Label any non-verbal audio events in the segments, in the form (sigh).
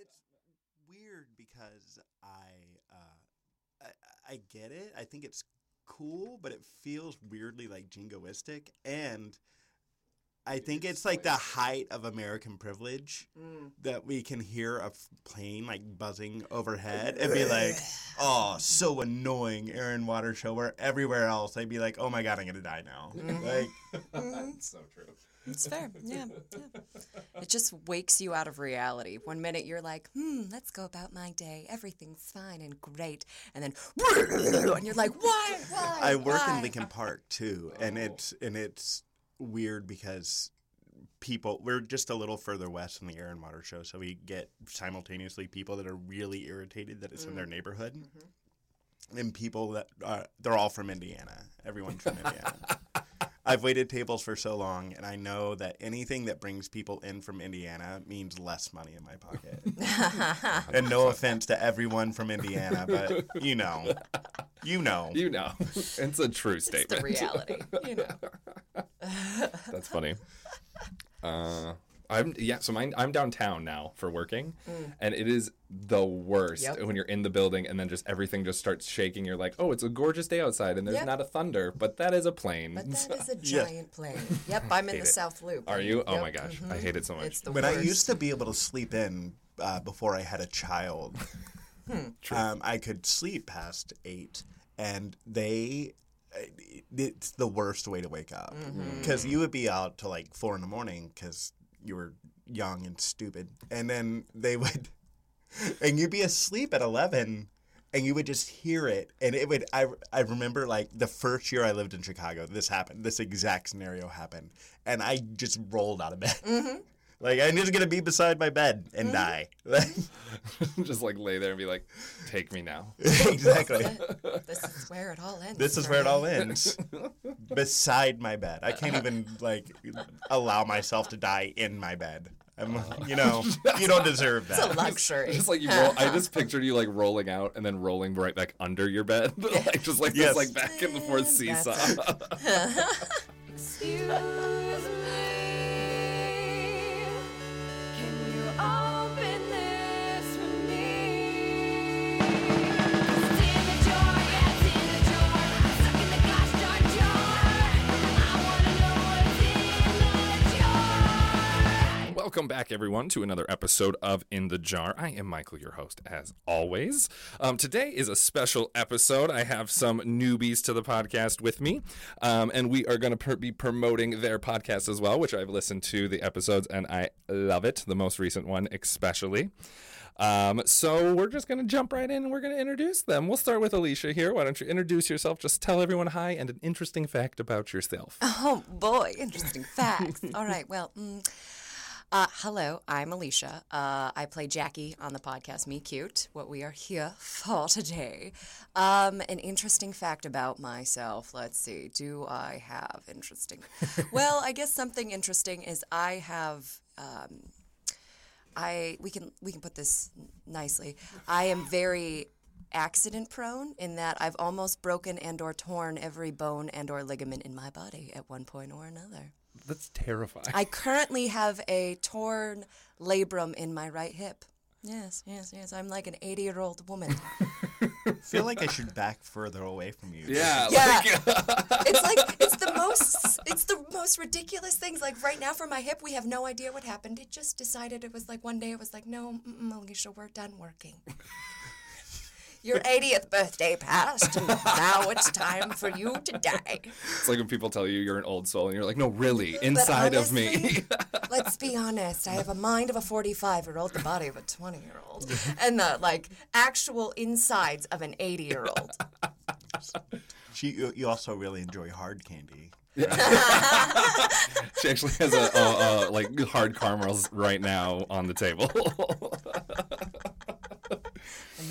it's weird because I, uh, I I get it. I think it's cool, but it feels weirdly like jingoistic, and I think it's like the height of American privilege Mm. that we can hear a f- plane like buzzing overhead and be (laughs) like, "Oh, so annoying!" Air and Water show. Where everywhere else, I'd be like, "Oh my god, I'm gonna die now." Like, That's (laughs) so true. It's fair. Yeah, yeah. It just wakes you out of reality. One minute you're like, hmm, let's go about my day. Everything's fine and great. And then, (laughs) and you're like, why? Why? I work why? in Lincoln Park too, and it's and it's weird because people we're just a little further west from the Air and Water Show, so we get simultaneously people that are really irritated that it's in their neighborhood, and people that are they're all from Indiana. Everyone's from Indiana. (laughs) I've waited tables for so long, and I know that anything that brings people in from Indiana means less money in my pocket. (laughs) and no offense to everyone from Indiana, but you know, you know. You know, it's a true It's the statement. reality, you know. (laughs) That's funny. Uh, I'm yeah. So mine, I'm downtown now for working, and it is the worst Mm. Yep. when you're in the building and then just everything just starts shaking. You're like, oh, it's a gorgeous day outside, and there's Yep. not a thunder, but that is a plane. But that is a (laughs) Yeah. giant plane. (laughs) Yep, I'm in the it. South Loop. Are you? Oh Yep, my gosh, I mhm. hate it so much. It's the When worst. I used to be able to sleep in uh, before I had a child, um, I could sleep past eight, and they. It's the worst way to wake up because you would be out till like four in the morning because you were young and stupid, and then they would, (laughs) and you'd be asleep at eleven, and you would just hear it, and it would. I I remember like the first year I lived in Chicago, this happened. This exact scenario happened, and I just rolled out of bed. Mm-hmm. (laughs) Like I'm just gonna be beside my bed and mm-hmm. die. Like, (laughs) just like lay there and be like, take me now. exactly. This is where it all ends. This is for where it all ends. Beside my bed. I can't (laughs) even like allow myself to die in my bed. I'm, oh. you know, you don't deserve that. It's a luxury. Just like you roll, I just (laughs) pictured you like rolling out and then rolling right back under your bed, (laughs) like just like Yes. this, like back and forth That's seesaw. Welcome back, everyone, to another episode of In the Jar. I am Michael, your host, as always. Um, today is a special episode. I have some newbies to the podcast with me, um, and we are going to pr- be promoting their podcast as well, which I've listened to the episodes and I love it. The most recent one, especially. Um, so we're just going to jump right in and we're going to introduce them. We'll start with Alicia here. Why don't you introduce yourself? Just tell everyone hi and an interesting fact about yourself. Oh boy, interesting facts. All right, well, mm, uh, hello, I'm Alicia. Uh, I play Jackie on the podcast Meet Cute, what we are here for today. Um, an interesting fact about myself. Let's see, do I have interesting? (laughs) well, I guess something interesting is I have. Um, I we can we can put this nicely. I am very accident prone in that I've almost broken and or torn every bone and or ligament in my body at one point or another. That's terrifying. I currently have a torn labrum in my right hip. Yes, yes, yes. I'm like an 80 year old woman. I (laughs) feel like I should back further away from you. yeah, Yeah. like- (laughs) it's like it's the most it's the most ridiculous things. Like right now for my hip, we have no idea what happened. It just decided it was like one day it was like, no, Alicia, we're done working. Your 80th birthday passed, and now it's time for you to die. It's like when people tell you you're an old soul and you're like, no, really, inside of me. (laughs) Let's be honest. I have a mind of a 45 year old, the body of a 20 year old, and the like actual insides of an 80 year old. She, you, you also really enjoy hard candy. (laughs) she actually has a, a, a like hard caramels right now on the table. (laughs)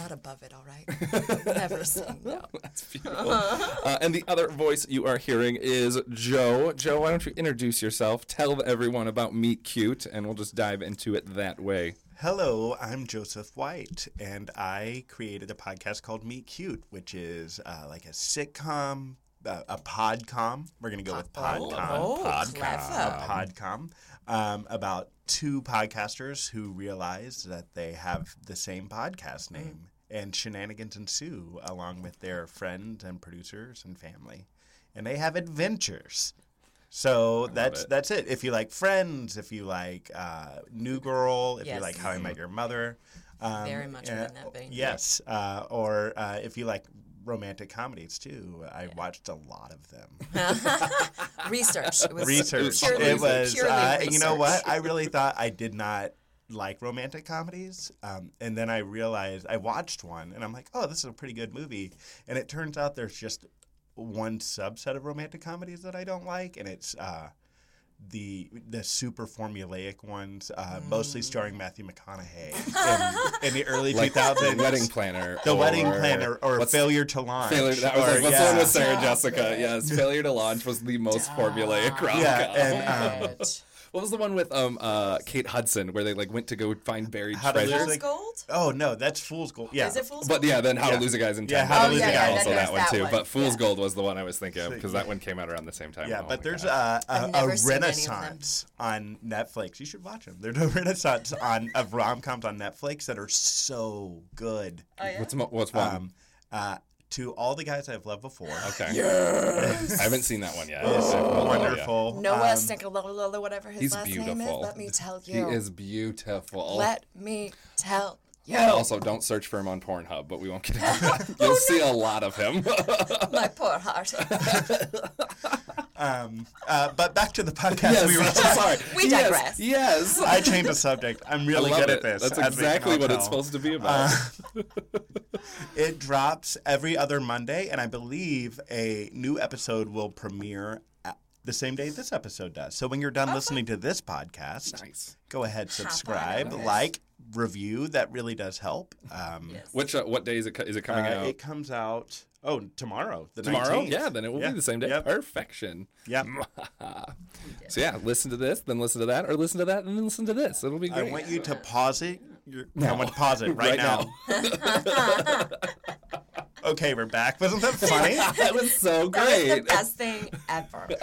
I'm not above it, all right? Never saying no. (laughs) That's beautiful. Uh, and the other voice you are hearing is Joe. Joe, why don't you introduce yourself? Tell everyone about Meet Cute, and we'll just dive into it that way. Hello, I'm Joseph White, and I created a podcast called Meet Cute, which is uh, like a sitcom uh, a podcom. We're gonna go with podcom. Oh, Podcast. clever. Podcom um, about two podcasters who realize that they have the same podcast name, and shenanigans ensue along with their friends and producers and family, and they have adventures. So that's it. that's it. If you like Friends, if you like uh, New Girl, if you like How I Met Your Mother, um, Very much uh, within that vein. Yes, uh, or uh, if you like romantic comedies too, I watched a lot of them. (laughs) Research. It was research. Purely, it was, purely uh, research. you know what? I really thought I did not like romantic comedies. Um, and then I realized I watched one and I'm like, oh, this is a pretty good movie. And it turns out there's just one subset of romantic comedies that I don't like. And it's, uh, the the super formulaic ones, uh, mostly starring Matthew McConaughey (laughs) in, in the early Like 2000s. the wedding planner. the wedding planner or failure to launch. Failure, that was or, like, what's the one with Sarah Jessica? (laughs) Yes, Failure to Launch was the most formulaic rom Yeah, and um, Good. What was the one with um uh Kate Hudson where they like went to go find buried How to Lose treasure? a- Fool's Gold? oh no, that's Fool's Gold. Yeah, Is it Fool's But Gold? yeah, then How Yeah. to Lose a Guy's in Ten. Yeah, How to Minutes. Lose a Yeah, Guy. Also Then that there's one that too. one. But Fool's Yeah. Gold was the one I was thinking of because that one came out around the same time. Yeah, Oh but there's God. a, a, I've never a seen any of them. renaissance on Netflix. You should watch them. There's a (laughs) renaissance on of rom coms on Netflix that are so good. what's mo- what's one? Um, uh, to all the guys I've loved before. okay. (laughs) I haven't seen that one yet. It's (laughs) I will, yeah. wonderful. Noah Um, Stinkalala, whatever his He's last name is. Let me tell you. He is beautiful. Let me tell you. Also, don't search for him on Pornhub, but we won't get (laughs) into that. You'll see a lot of him. My poor heart. Um, uh, but back to the podcast. yes, we were (laughs) I'm sorry. (laughs) We Yes, digress. Yes. I changed the subject. I'm really good it. at this. That's as exactly what it's supposed to be about. (laughs) It drops every other Monday, and I believe a new episode will premiere the same day this episode does. So when you're done listening to this podcast, nice. go ahead, subscribe, like, review. That really does help. Um, Which uh, what day is it? co- Is it coming uh, out? it comes out oh tomorrow, the Tomorrow? 19th. Yeah, then it will Yeah. be the same day. Yep. Perfection. Yeah. (laughs) So yeah, listen to this, then listen to that, or listen to that, and then listen to this. It'll be I want you to pause it. You're, I want to pause it (laughs) right, Right now. (laughs) okay, we're back. Wasn't that funny? (laughs) that was so That was the great. best thing ever. (laughs)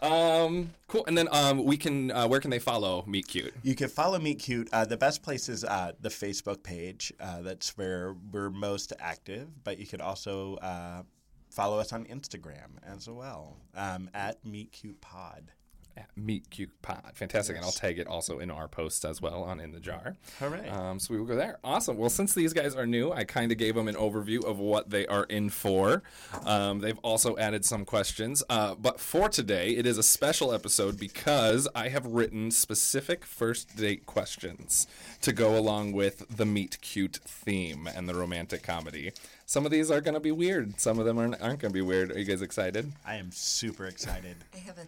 Um, cool. And then um, we can. Uh, where can they follow Meet Cute? You can follow Meet Cute. Uh, the best place is uh, the Facebook page. Uh, that's where we're most active. But you could also uh, follow us on Instagram as well um, at Meet Cute Pod. At Meet Cute Pod. Fantastic. And I'll tag it also in our post as well on In the Jar. Hooray. Um, so we will go there. Awesome. Well, since these guys are new, I kind of gave them an overview of what they are in for. Um, they've also added some questions. Uh, but for today, it is a special episode because I have written specific first date questions to go along with the Meet Cute theme and the romantic comedy. Some of these are going to be weird. Some of them aren't, aren't going to be weird. Are you guys excited? I am super excited. I have a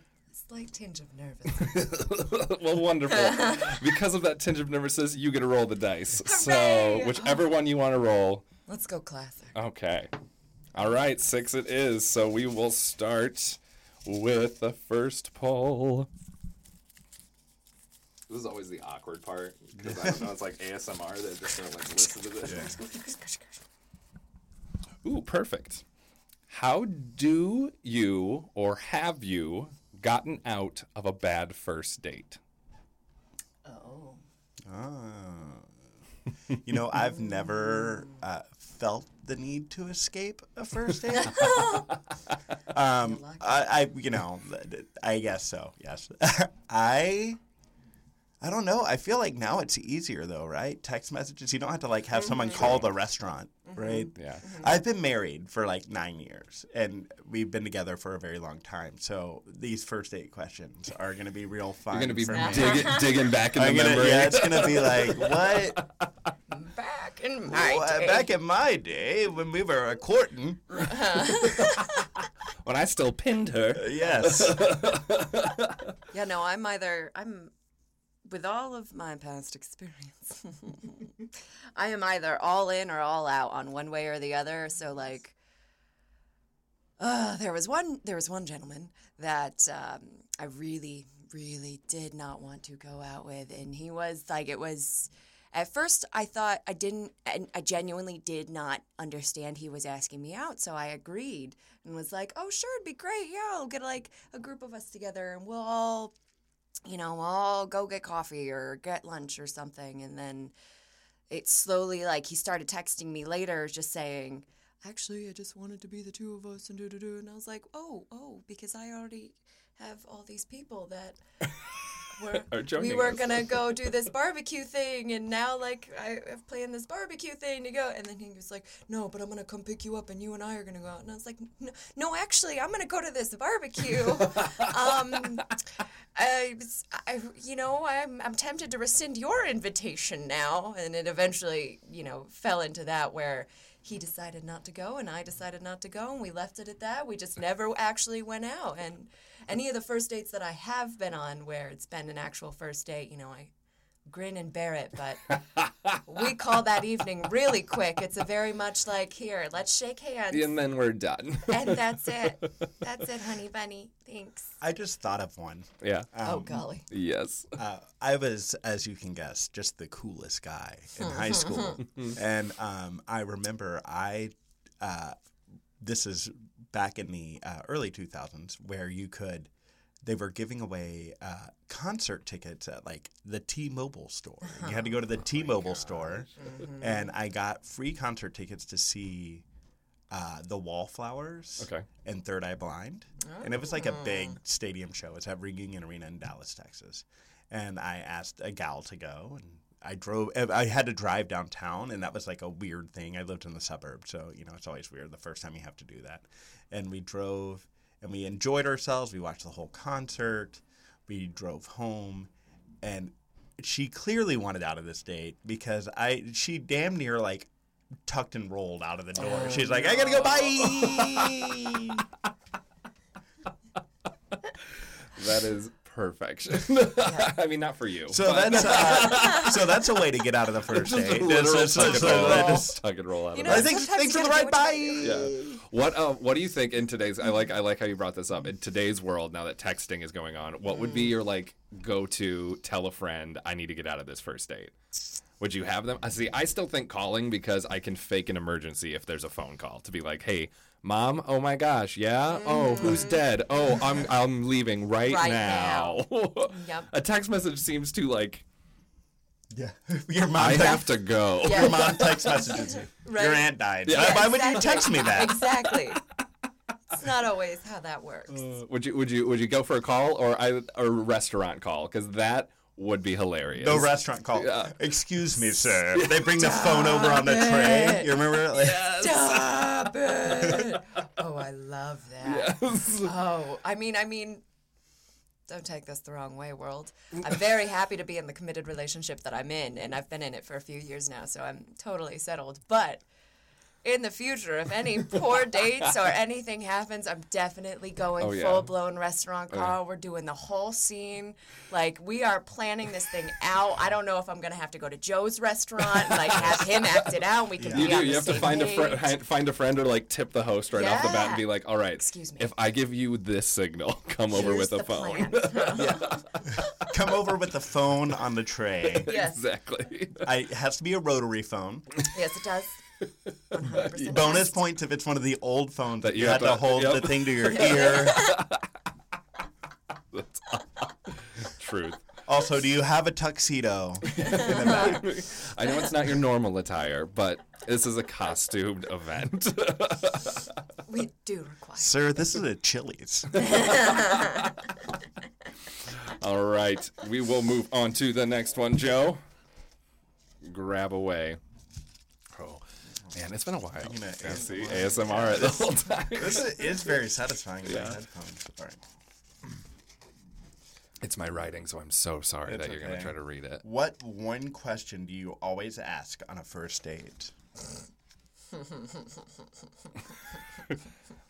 slight tinge of nervousness. (laughs) well, wonderful. (laughs) because of that tinge of nervousness, you get to roll the dice. So, Hooray! whichever one you want to roll. Let's go classic. Okay. All right, six it is. So we will start with the first poll. This is always the awkward part because I don't know. It's like (laughs) ASMR. They're just gonna like listen to this. Ooh, perfect. How do you or have you gotten out of a bad first date? Oh. Ah. You know, I've never uh, felt the need to escape a first date. (laughs) um, I, I, you know, I guess so. Yes, (laughs) I. I don't know. I feel like now it's easier though, right? Text messages. You don't have to like have someone mm-hmm. call the restaurant, right? Mm-hmm. Yeah. Mm-hmm. I've been married for like nine years, and we've been together for a very long time. So these first date questions are going to be real fun. You're gonna be for digging, digging back in the I'm gonna, memory. yeah, it's gonna be like what? (laughs) Back in my Well, day. back in my day when we were courting. (laughs) when I still pinned her. Yes. (laughs) Yeah, no, I'm either I'm with all of my past experience. (laughs) I am either all in or all out on one way or the other. So like uh, there was one there was one gentleman that um, I really really did not want to go out with and he was like it was at first I thought I didn't, and I genuinely did not understand he was asking me out. So I agreed and was like, oh, sure, it'd be great. Yeah, I'll get like a group of us together and we'll all, you know, I'll go get coffee or get lunch or something. And then it slowly, like, he started texting me later just saying, actually, I just wanted to be the two of us and do do do. And I was like, oh, oh, because I already have all these people that (laughs) were, (laughs) we were us. gonna go (laughs) do this barbecue thing, and now like I have planned this barbecue thing to go. And then he was like, no, but I'm gonna come pick you up, and you and I are gonna go out. And I was like, no, no actually, I'm gonna go to this barbecue. (laughs) um, I, was- I, you know, I'm, I'm tempted to rescind your invitation now. And it eventually, you know, fell into that where he decided not to go and I decided not to go. And we left it at that. We just never actually went out. And any of the first dates that I have been on where it's been an actual first date, you know, I grin and bear it, but we call that evening really quick. It's a very much like, here, let's shake hands. and then we're done. And that's (laughs) it. That's it, honey bunny. Thanks. I just thought of one. yeah. oh, golly. Yes. Uh, I was, as you can guess, just the coolest guy in (laughs) high school, (laughs) and um, I remember I. Uh, this is back in the uh, early 2000s where you could. They were giving away uh, concert tickets at like the T-Mobile store. You had to go to the T-Mobile store, and I got free concert tickets to see uh, the Wallflowers Okay. and Third Eye Blind. And it was like a big stadium show. It's at Reunion Arena in Dallas, Texas. And I asked a gal to go, and I drove. I had to drive downtown, and that was like a weird thing. I lived in the suburbs, so you know it's always weird the first time you have to do that. And we drove, and we enjoyed ourselves. We watched the whole concert. We drove home, and she clearly wanted out of this date because I she damn near like tucked and rolled out of the door. She's like, I gotta go. Bye. (laughs) That is perfection. (laughs) I mean, not for you. So but that's uh, (laughs) so that's a way to get out of the first just a date. literal That's- tuck and roll. Tuck and roll out You of know, I think thanks for the ride. Bye. Yeah. What uh, What do you think in today's? I like I like how you brought this up in today's world. Now that texting is going on, what would be your like go to tell a friend I need to get out of this first date? Would you have them? I see. I still think calling because I can fake an emergency if there's a phone call to be like, "Hey, mom. Oh my gosh, yeah. Oh, who's dead? Oh, I'm I'm leaving right, Right now." (laughs) Yep. a text message seems too like Yeah, (laughs) your mom. I have to go. Yeah. (laughs) Your mom text messages you. (laughs) Right. Your aunt died. Yeah. Why, why would you text me that? Exactly. It's not always how that works. Uh, would you would you would you go for a call or I, a restaurant call? Because that would be hilarious. The restaurant call. Yeah. Excuse me, sir. They bring the phone over on the tray. You remember? Like, Stop it! Oh, I love that. Yes. Oh, I mean, I mean, don't take this the wrong way, world. Mm. I'm very happy to be in the committed relationship that I'm in, and I've been in it for a few years now, so I'm totally settled. But in the future, if any (laughs) poor dates or anything happens, I'm definitely going Oh, yeah. full blown restaurant oh, yeah. We're doing the whole scene. Like we are planning this thing out. I don't know if I'm gonna have to go to Joe's restaurant and like have him (laughs) act it out. And we can You be do. on the You have to same find a page. friend, find a friend, or like tip the host right off the bat and be like, "All right, Excuse me. if I give you this signal, (laughs) come over with a phone." come over with the phone on the tray. Yes. exactly. I, it has to be a rotary phone. Yes, it does. 100% Bonus points if it's one of the old phones That that you you, have had to, to- hold yep. the thing to your (laughs) ear. (laughs) (laughs) Truth. also, do you have a tuxedo? in the back? I know it's not your normal attire, but this is a costumed event. We do require. Sir, this is a Chili's. All right, we will move on to the next one, Joe. Grab away. Man, it's been a while. gonna Yeah, see, ASMR the whole time. this is, very satisfying. Yeah. headphones. All right. It's my writing, so I'm so sorry It's that you're going to try to read it. What one question do you always ask on a first date? (laughs)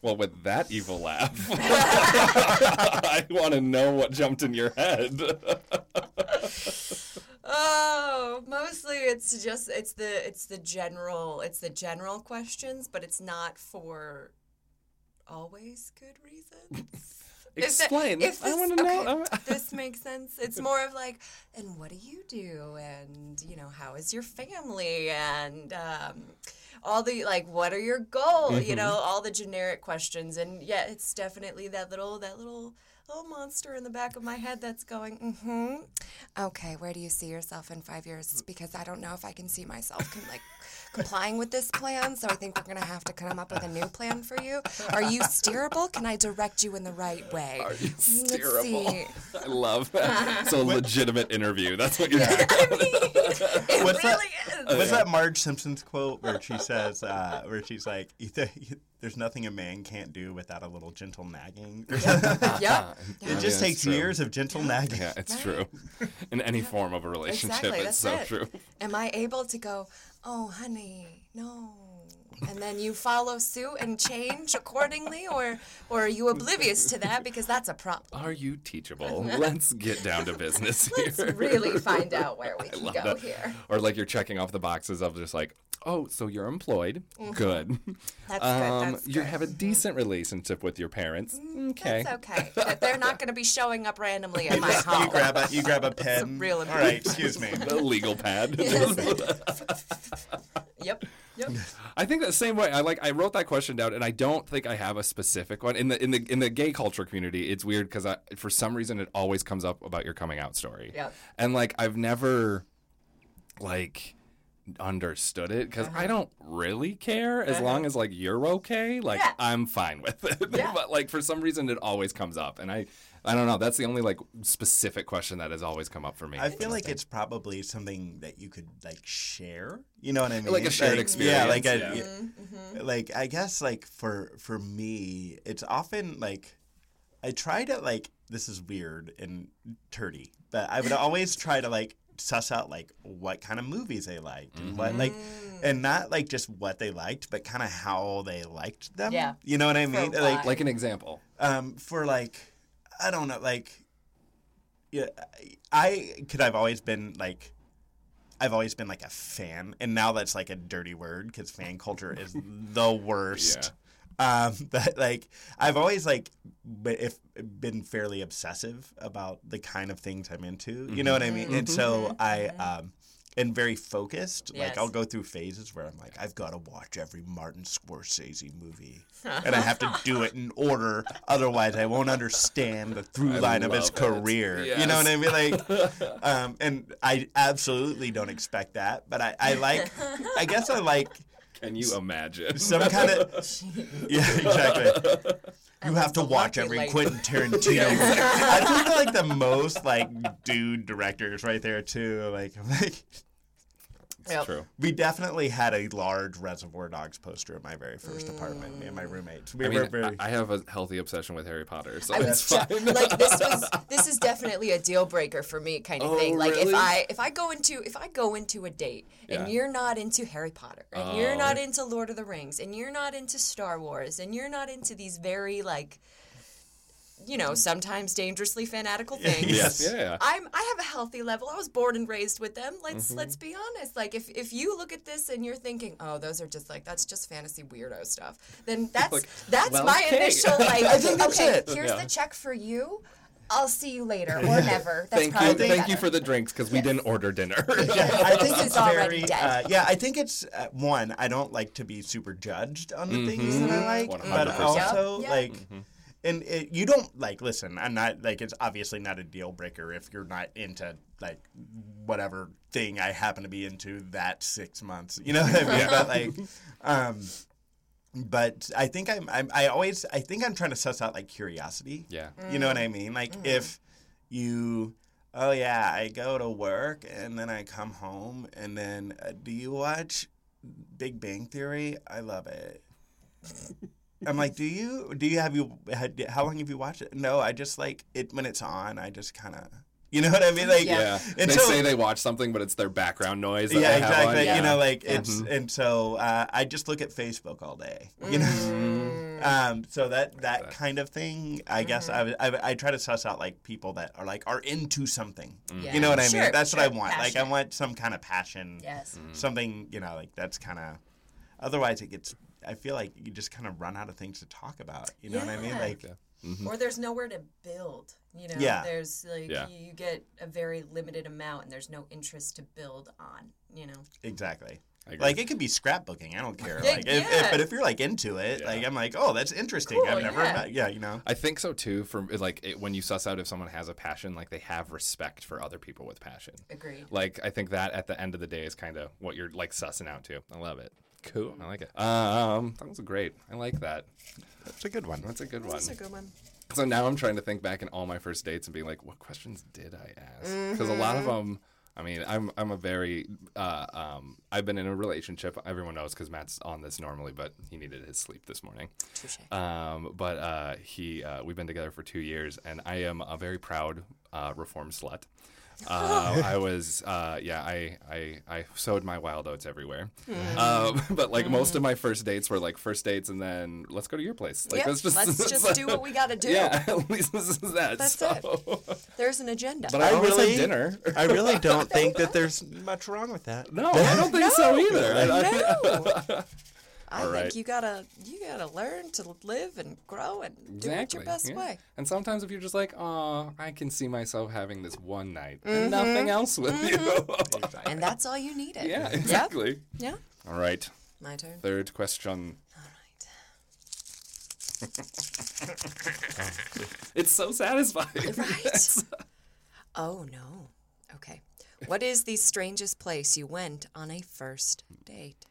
Well, with that evil laugh, (laughs) I want to know what jumped in your head. (laughs) Oh, mostly it's just it's the it's the general it's the general questions, but it's not for always good reasons. (laughs) Is that- Explain. if I wanna know. okay, I- (laughs) this makes sense. It's more of like, and what do you do? And, you know, how is your family? And um, all the, like, what are your goals? Mm-hmm. You know, all the generic questions. And yeah, it's definitely that little, that little, little monster in the back of my head that's going, mm-hmm. Okay, where do you see yourself in five years? Because I don't know if I can see myself, com- like, complying with this plan. So I think we're going to have to come up with a new plan for you. Are you steerable? Can I direct you in the right way? Are you Let's steerable? see. I love that. (laughs) It's a legitimate interview. That's what you're doing. (laughs) I mean, it What's really is. What's that Marge Simpson's quote where she says, uh, where she's like, "There's nothing a man can't do without a little gentle nagging." (laughs) Yep. (laughs) It just Yeah, takes true. years of gentle nagging. Yeah, it's true. In any form of a relationship, Exactly. it's That's so it. true. Am I able to go, oh, honey, no? And then you follow suit and change accordingly, or or are you oblivious to that because that's a problem? Are you teachable? Let's get down to business (laughs) here. Let's really find out where we (laughs) can go that. here. Or like you're checking off the boxes of just like, oh, so you're employed. Good. Mm-hmm. That's Um, good. That's you good. Mm-hmm. have a decent relationship with your parents. Okay. That's okay. That they're not going to be showing up randomly at (laughs) my You grab a you grab a pen. real All right, excuse me. The legal pad. Yep. Yep. I think the same way. I like. I wrote that question down, and I don't think I have a specific one in the in the in the gay culture community. It's weird because for some reason it always comes up about your coming out story. Yep. And like I've never like understood it because I uh-huh. don't really care as uh-huh. long as like you're okay. Like Yeah. I'm fine with it. Yeah. (laughs) but like for some reason it always comes up, and I I don't know. That's the only like specific question that has always come up for me. I feel like it's probably something that you could like share. You know what I mean? Like a shared Yeah, like a, experience, Mm-hmm, yeah. like I guess like for for me, it's often like I try to like this is weird and turdy, but I would always try to like suss out like what kind of movies they liked and what like Mm. and not like just what they liked, but kind of how they liked them. Yeah. You know what I mean? Like like an example. um, for like I don't know, like yeah, I could have always been like I've always been like a fan, and now that's like a dirty word because fan culture is (laughs) the worst. Um, (laughs) but like I've always like be- if been fairly obsessive about the kind of things I'm into. You know what I mean? And so I um and very focused. Like I'll go through phases where I'm like, I've got to watch every Martin Scorsese movie, (laughs) and I have to do it in order. Otherwise, I won't understand the through line of his it. career. You know what I mean? Like, (laughs) um, and I absolutely don't expect that, but I, I like. I guess I like Can you imagine? some kind of. (laughs) Yeah, exactly. You have to watch every lady. Quentin Tarantino. (laughs) I think they're like the most like dude directors right there too. Like, I'm like Yep. True. we definitely had a large Reservoir Dogs poster in my very first apartment. Me and my roommates. We I mean, very. I I have a healthy obsession with Harry Potter, so I it's was fine. ju- like this (laughs) was this is definitely a deal breaker for me kind of Oh, thing. Like really? if I if I go into if I go into a date and Yeah. you're not into Harry Potter and you're Oh. not into Lord of the Rings and you're not into Star Wars and you're not into these very like you know, sometimes dangerously fanatical (laughs) things. Yes. yeah, yeah. I'm I have a healthy level. I was born and raised with them. Let's Mm-hmm. let's be honest. Like if if you look at this and you're thinking, "Oh, those are just like that's just fantasy weirdo stuff." Then (laughs) that's Like, that's well, my okay. initial (laughs) like I think that's okay, it. here's Yeah. the check for you. I'll see you later or never. That's Thank probably you, thank you for the drinks because we didn't order dinner. yeah, I think it's already very. dead. Uh, yeah, I think it's uh, one. I don't like to be super judged on the things that I like, but 100%. also Yep, yep. like. And it, you don't like listen. I'm not like it's obviously not a deal breaker if you're not into like whatever thing I happen to be into that six months. You know what I mean? But like, (laughs) um, but I think I'm, I'm I always I think I'm trying to suss out like curiosity. Yeah. You know what I mean? Like if you, oh yeah, I go to work and then I come home and then uh, do you watch Big Bang Theory? I love it. (laughs) I'm like, do you? Do you have you? Had, how long have you watched it? No, I just like it when it's on. I just kind of, (laughs) you know what I mean? Like, Yeah. And they so- say they watch something, but it's their background noise. That yeah, they have exactly. On. Yeah. You know, like it's mm-hmm. and so uh, I just look at Facebook all day. You know, mm-hmm. (laughs) um, so that that kind of thing. I guess mm-hmm. I, I I try to suss out like people that are like are into something. Yeah. You know what I Sure, mean? That's what I sure. want. Like I want some kind of passion. Yes. Mm. Something you know, like that's kind of. Otherwise, it gets. I feel like you just kind of run out of things to talk about. You know what I mean? Yeah. Like. Mm-hmm. Or there's nowhere to build. You know, Yeah. there's like Yeah. you get a very limited amount, and there's no interest to build on. You know, Exactly. Like it could be scrapbooking. I don't care. Yeah, like, if, if, but if you're like into it, like I'm like, oh, that's interesting. Cool, I've never, yeah. met, yeah, you know. I think so too. For like it, when you suss out if someone has a passion, like they have respect for other people with passion. agreed. Like I think that at the end of the day is kind of what you're like sussing out to. I love it. Cool. I like it. Um, that was great. I like that. That's a good one. That's a good one. That's a good one. So now I'm trying to think back in all my first dates and be like, what questions did I ask? Because a lot of them, I mean, I'm I'm a very, uh, um, I've been in a relationship. Everyone knows because Matt's on this normally, but he needed his sleep this morning. Um, but uh, he, uh, we've been together for two years, and I am a very proud uh, reform slut. Uh, I (laughs) was, uh, yeah, I, I, I sowed my wild oats everywhere. Um, (laughs) but like most of my first dates were like first dates, and then let's go to your place. Like Yep, let's just let's (laughs) just do what we gotta do. Yeah, at least this is that. That's so. There's an agenda. But I, I really- dinner. I really don't think that there's much wrong with that. No, I don't think so either. I- I- no. I All right. think you gotta you gotta learn to live and grow and do it your best yeah. way. And sometimes if you're just like, oh, I can see myself having this one night Mm-hmm. and nothing else with you. (laughs) And that's all you needed. yeah, Yep. exactly. Yeah. All right. My turn. Third question. All right. (laughs) It's so satisfying. Right. (laughs) oh no. Okay. What is the strangest place you went on a first date?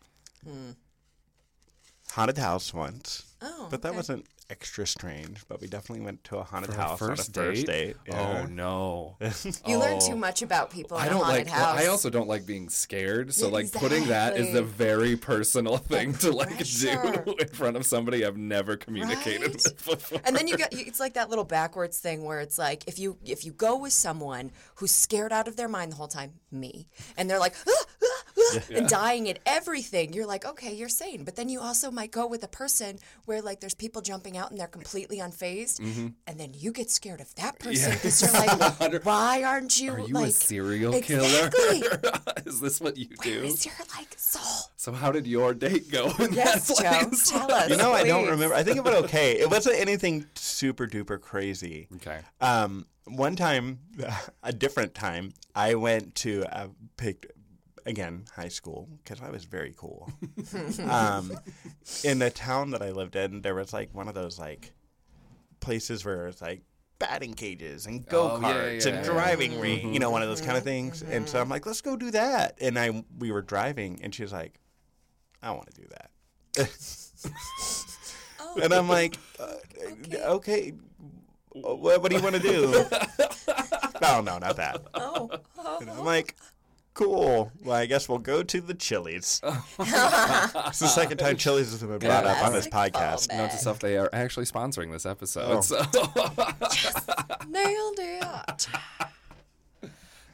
Haunted house once. Oh, But that okay. wasn't extra strange. But we definitely went to a haunted For a house on a first first date? date. Yeah. Oh no. (laughs) You learn Oh. too much about people in don't haunted like. house. I also don't like being scared. So like putting that is a very personal thing to like pressure. do (laughs) in front of somebody I've never communicated Right? with before. And then you get it's like that little backwards thing where it's like if you if you go with someone who's scared out of their mind the whole time, me, and they're like "Ah, ah, ah," (laughs) and dying at everything, you're like, okay, you're sane. But then you also might go with a person where like there's people jumping out and they're completely unfazed, and then you get scared of that person because you're (laughs) like, why aren't you? Are you like, a serial Exactly. killer? (laughs) is this what you Where do? is your like soul? So how did your date go in Yes, that Joe, place? tell us. You know, I don't remember. I think it went okay. It wasn't anything super duper crazy. Okay. Um, one time, a different time, I went to uh, picked again high school because I was very cool. (laughs) um, in the town that I lived in, there was like one of those like places where it's like batting cages and go Oh, karts yeah, yeah, and yeah. driving ring, you know, one of those kind of things. And so I'm like, let's go do that. And I we were driving, and she was like, I want to do that. Oh, And I'm like, uh, okay, what, what do you want to do? no, (laughs) no, not that. oh, oh. And I'm like, cool. Well, I guess we'll go to the Chili's. (laughs) it's the second time Chili's has been brought up on this Classic podcast. Note to self, they are actually sponsoring this episode. Oh. So. (laughs) Nailed it. (laughs)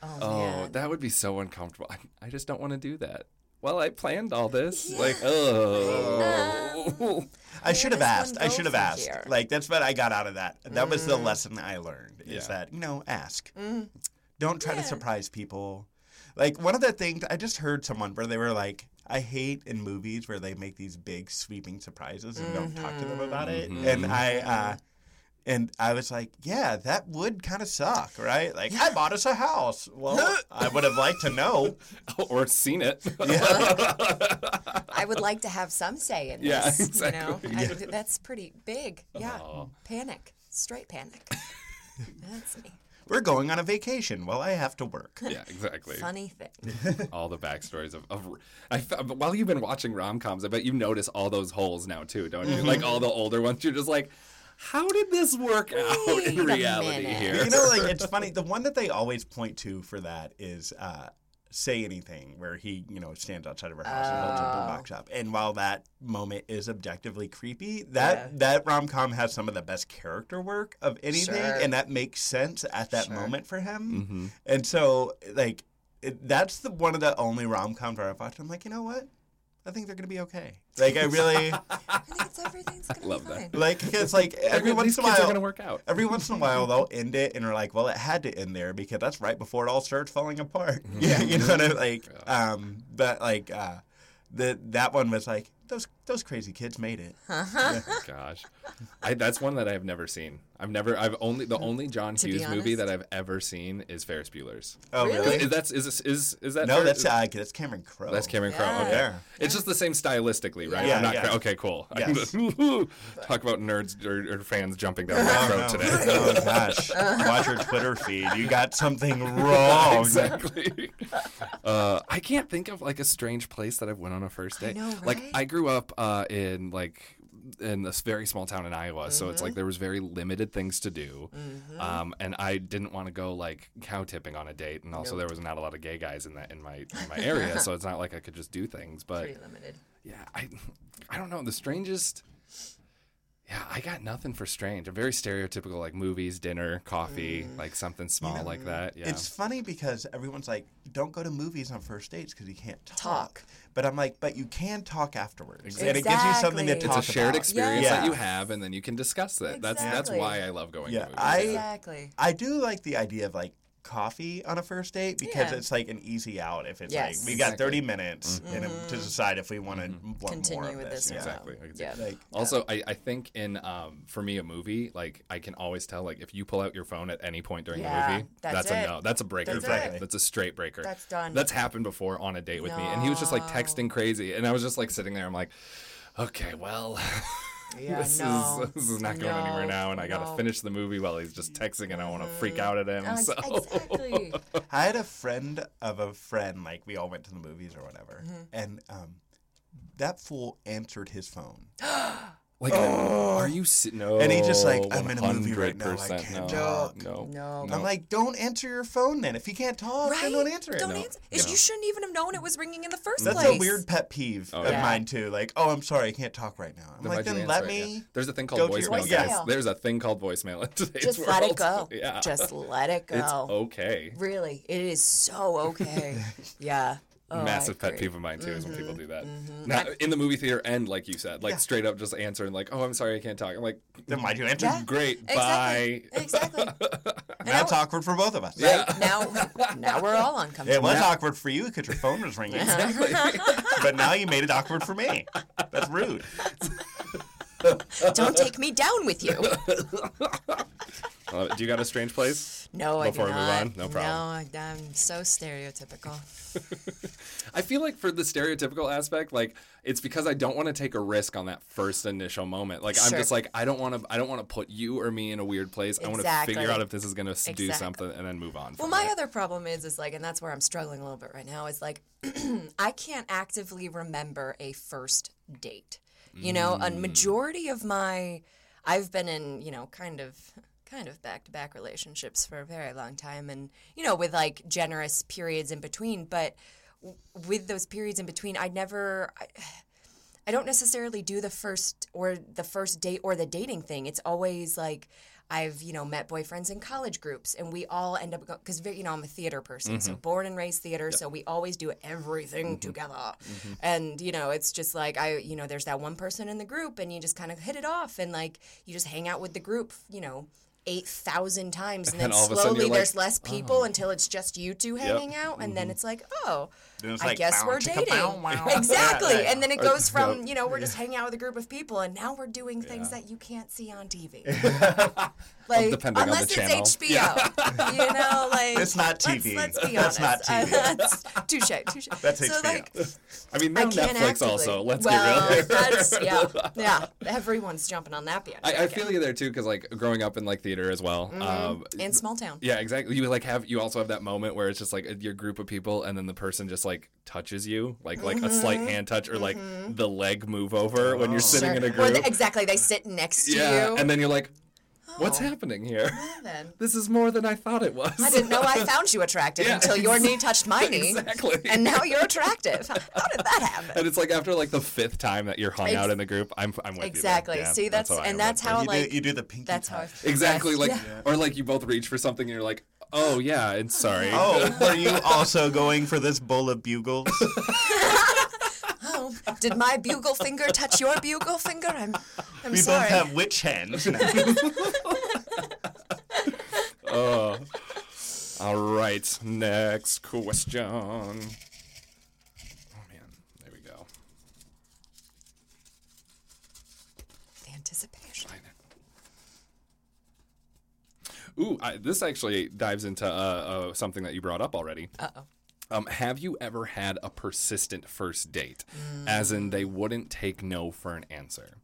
Oh, oh, man. that would be so uncomfortable. I, I just don't want to do that. Well, I planned all this. Like, oh. Um, I should have asked. I should have asked. here? Like that's what I got out of that. That was the mm. lesson I learned. Is Yeah. that you know ask. Mm. Don't try to surprise people. Like one of the things I just heard someone where they were like, I hate in movies where they make these big sweeping surprises and don't talk to them about it. And I uh and I was like, yeah, that would kind of suck, right? Like, I bought us a house. Well, (laughs) I would have liked to know. (laughs) or seen it. (laughs) I would like to have some say in this. Yeah, You know, exactly. I would- that's pretty big. Yeah, Oh. panic, straight panic. that's me. We're going on a vacation. Well, I have to work. yeah, exactly. Funny thing. (laughs) all the backstories of, of I, while you've been watching rom coms, I bet you notice all those holes now too, don't you? Like all the older ones, you're just like, how did this work out Wait in reality minute. here? you know, like (laughs) it's funny. The one that they always point to for that is uh, "Say Anything," where he, you know, stands outside of her house and holds up the box up. And while that moment is objectively creepy, that that rom com has some of the best character work of anything, Sure. and that makes sense at that Sure. moment for him. Mm-hmm. And so, like, it, that's the one of the only rom coms where I've watched. I'm like, you know what? I think they're gonna be okay. Like, I really (laughs) I think it's, everything's gonna Love be that. fine. like it's like every These once in a kids are while gonna work out. Every once in a while, (laughs) they'll end it and are like, "Well, it had to end there because that's right before it all starts falling apart." (laughs) Yeah, you know what I mean? like. Um, but like, uh, the that one was like those those crazy kids made it. (laughs) Gosh, I, that's one that I've never seen. I've never. I've only the only John To be Hughes movie honest? that I've ever seen is Ferris Bueller's. Oh, Really? really? Is that's is is is that No, Ferris- that's uh, that's Cameron Crowe. that's Cameron Crowe. Yeah. Okay. Yeah. It's just the same stylistically, right? Yeah, I'm not yeah. cra- okay, cool. I (laughs) Yes. can- Talk about nerds or, or fans jumping down my throat no. today. oh gosh! Watch your Twitter feed. You got something wrong. (laughs) exactly. Uh, I can't think of like a strange place that I've went on a first date. know, Like right? I grew up uh, in like in this very small town in Iowa, so it's like Mm-hmm. there was very limited things to do, um, and I didn't want to go like cow tipping on a date, and also there was not a lot of gay guys in that in my in my (laughs) area, so it's not like I could just do things. But Pretty limited. yeah, I I don't know the strangest. Yeah, I got nothing for strange. A very stereotypical like movies, dinner, coffee, like something small like that. Yeah. It's funny because everyone's like, "Don't go to movies on first dates because you can't talk. Talk. But I'm like, "But you can talk afterwards, Exactly. and it gives you something to Exactly. talk it's a shared about." experience Yeah. that you have, and then you can discuss it. That's that's why I love going Yeah, to movies. I- Exactly. I do like the idea of like coffee on a first date because Yeah. it's like an easy out. If it's Yes. like we got Exactly. 30 minutes and to decide if we want to Mm-hmm. Continue more of with this. this yeah. not. Exactly. Yeah. Like, Also, I, I think in um, for me a movie like I can always tell like if you pull out your phone at any point during Yeah, the movie, that's a no. That's a breaker. That's it. That's a straight breaker. That's done. That's happened before on a date with me, and he was just like texting crazy, and I was just like sitting there. I'm like, okay, well. (laughs) Yeah, this no. is this is not going anywhere now, and I got to no. finish the movie while he's just texting, and I want to freak out at him. Oh, so Exactly. (laughs) I had a friend of a friend, like we all went to the movies or whatever, Mm-hmm. and um, that fool answered his phone. (gasps) (gasps) Like, oh. are you si- no? And he just like, I'm in a movie right now, I can't no, talk. No, No. I'm like, don't answer your phone then. If you can't talk, right? then don't answer it. Don't No. answer. It's- You shouldn't even have known it was ringing in the first That's place. That's a weird pet peeve oh, of yeah. mine too. Like, oh, I'm sorry, I can't talk right now. I'm Then like, then let me. Yeah. There's a thing called go to your- voicemail. Yes. There's a thing called voicemail in today's Just world. let it go. Yeah. Just let it (laughs) go. it's okay. Really, it is so okay. (laughs) yeah. Oh, Massive pet peeve of mine too is when people do that. Mm-hmm. Now, in the movie theater and like you said, like Yeah. straight up just answering like, "Oh, I'm sorry, I can't talk." I'm like, Then why'd you answer? Yeah. "Great, Exactly. bye." Exactly. (laughs) That's awkward for both of us. Yeah. now, now we're all uncomfortable. It uncomfortable. was awkward for you because your phone was ringing. Exactly. (laughs) but now you made it awkward for me. That's rude. Don't take me down with you. (laughs) Do you got a strange place? (laughs) No, I do Before we move on? No problem. No, I'm so stereotypical. (laughs) I feel like for the stereotypical aspect, like it's because I don't want to take a risk on that first initial moment. Like I'm Sure. just like I don't want to. I don't want to put you or me in a weird place. I want to Exactly. figure out if this is going to do Exactly. something and then move on. Well, from my it. other problem is, is like, and that's where I'm struggling a little bit right now. Is like, (clears throat) I can't actively remember a first date. You know, Mm. a majority of my, I've been in, you know, kind of, kind of back to back relationships for a very long time, and you know, with like generous periods in between. But w- with those periods in between, I never. I, I don't necessarily do the first or the first date or the dating thing. It's always like I've you know met boyfriends in college groups, and we all end up because you know I'm a theater person, so mm-hmm. born and raised theater, so we always do everything mm-hmm. together, mm-hmm. and you know it's just like I you know there's that one person in the group, and you just kind of hit it off, and like you just hang out with the group, you know. 8,000 times and then then all sudden slowly like, there's less oh. people until it's just you two hanging out and then mm-hmm. it's like oh it's I like, guess we're dating bow, wow. (laughs) exactly Yeah, yeah. and then it goes from Yep. you know we're just hanging out with a group of people and now we're doing things that you can't see on TV (laughs) (laughs) like depending on the unless channel. it's HBO you know like It's not let's- TV. let's, be That's not TV. that's touche touche That's so HBO. like I mean, I now Netflix actively. also. Let's well, get real. that's yeah yeah everyone's jumping on that bandwagon I, I feel you there too, because like growing up in like theater as well. Mm-hmm. Um, in small town yeah, exactly. You like have you also have that moment where it's just like your group of people, and then the person just like touches you, like like a slight Mm-hmm. hand touch or like the leg move over when you're sitting in a Or group. the- exactly they sit next to yeah, you and then you're like, "What's Oh. happening here? then (laughs) This is more than I thought it was." I didn't know I (laughs) found you attractive Yeah, until your knee touched my knee. Exactly. And now you're attractive. (laughs) How did that happen? And it's like after like the fifth time that you're hung Ex- out in the group, I'm I'm with Exactly. you. there. Yeah, See, that's, how I and that's how you, like do, you do the pinky that's how I touch. Exactly, like, Yeah. or like you both reach for something and you're like, oh yeah, and sorry. Oh, were you also going for this bowl of bugles? Oh, did my bugle finger touch your bugle finger? I'm I'm We sorry. both have witch hands now. Uh, (laughs) all right, next question. Oh man, there we go. The anticipation. Ooh, I, this actually dives into uh, uh, something that you brought up already. Uh oh. Um, have you ever had a persistent first date, as in they wouldn't take no for an answer,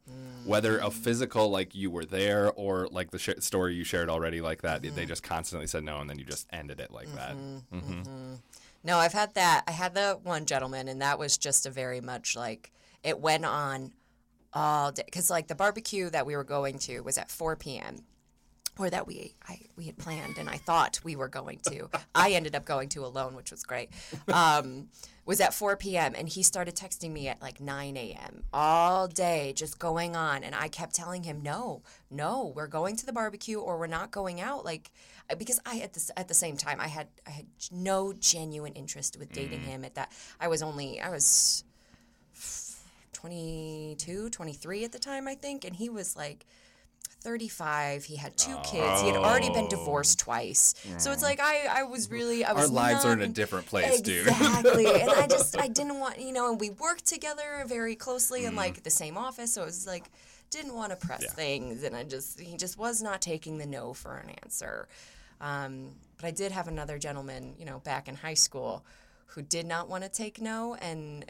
whether a physical like you were there or like the sh- story you shared already like that they mm-hmm. just constantly said no and then you just ended it like that. Mm-hmm. Mm-hmm. No, I've had that. I had the one gentleman, and that was just a very much like it went on all day. Because like the barbecue that we were going to was at 4 p.m. Or that we I, we had planned, and I thought we were going to. I ended up going to alone, which was great. Um, was at 4 p.m. and he started texting me at like 9 a.m. all day, just going on. And I kept telling him, no, no, we're going to the barbecue or we're not going out. Like, because I at the at the same time I had I had no genuine interest with dating him at that. I was only I was 22, 23 at the time, I think, and he was like 35. He had two kids. He had already been divorced twice. So it's like I, I was really I was Our lives are in a different place, dude. Exactly. and I (laughs) just I didn't want you know, and we worked together very closely in like the same office, so it was like didn't want to press Mm-hmm. Yeah. things and I just he just was not taking the no for an answer. Um, but I did have another gentleman, you know, back in high school who did not want to take no and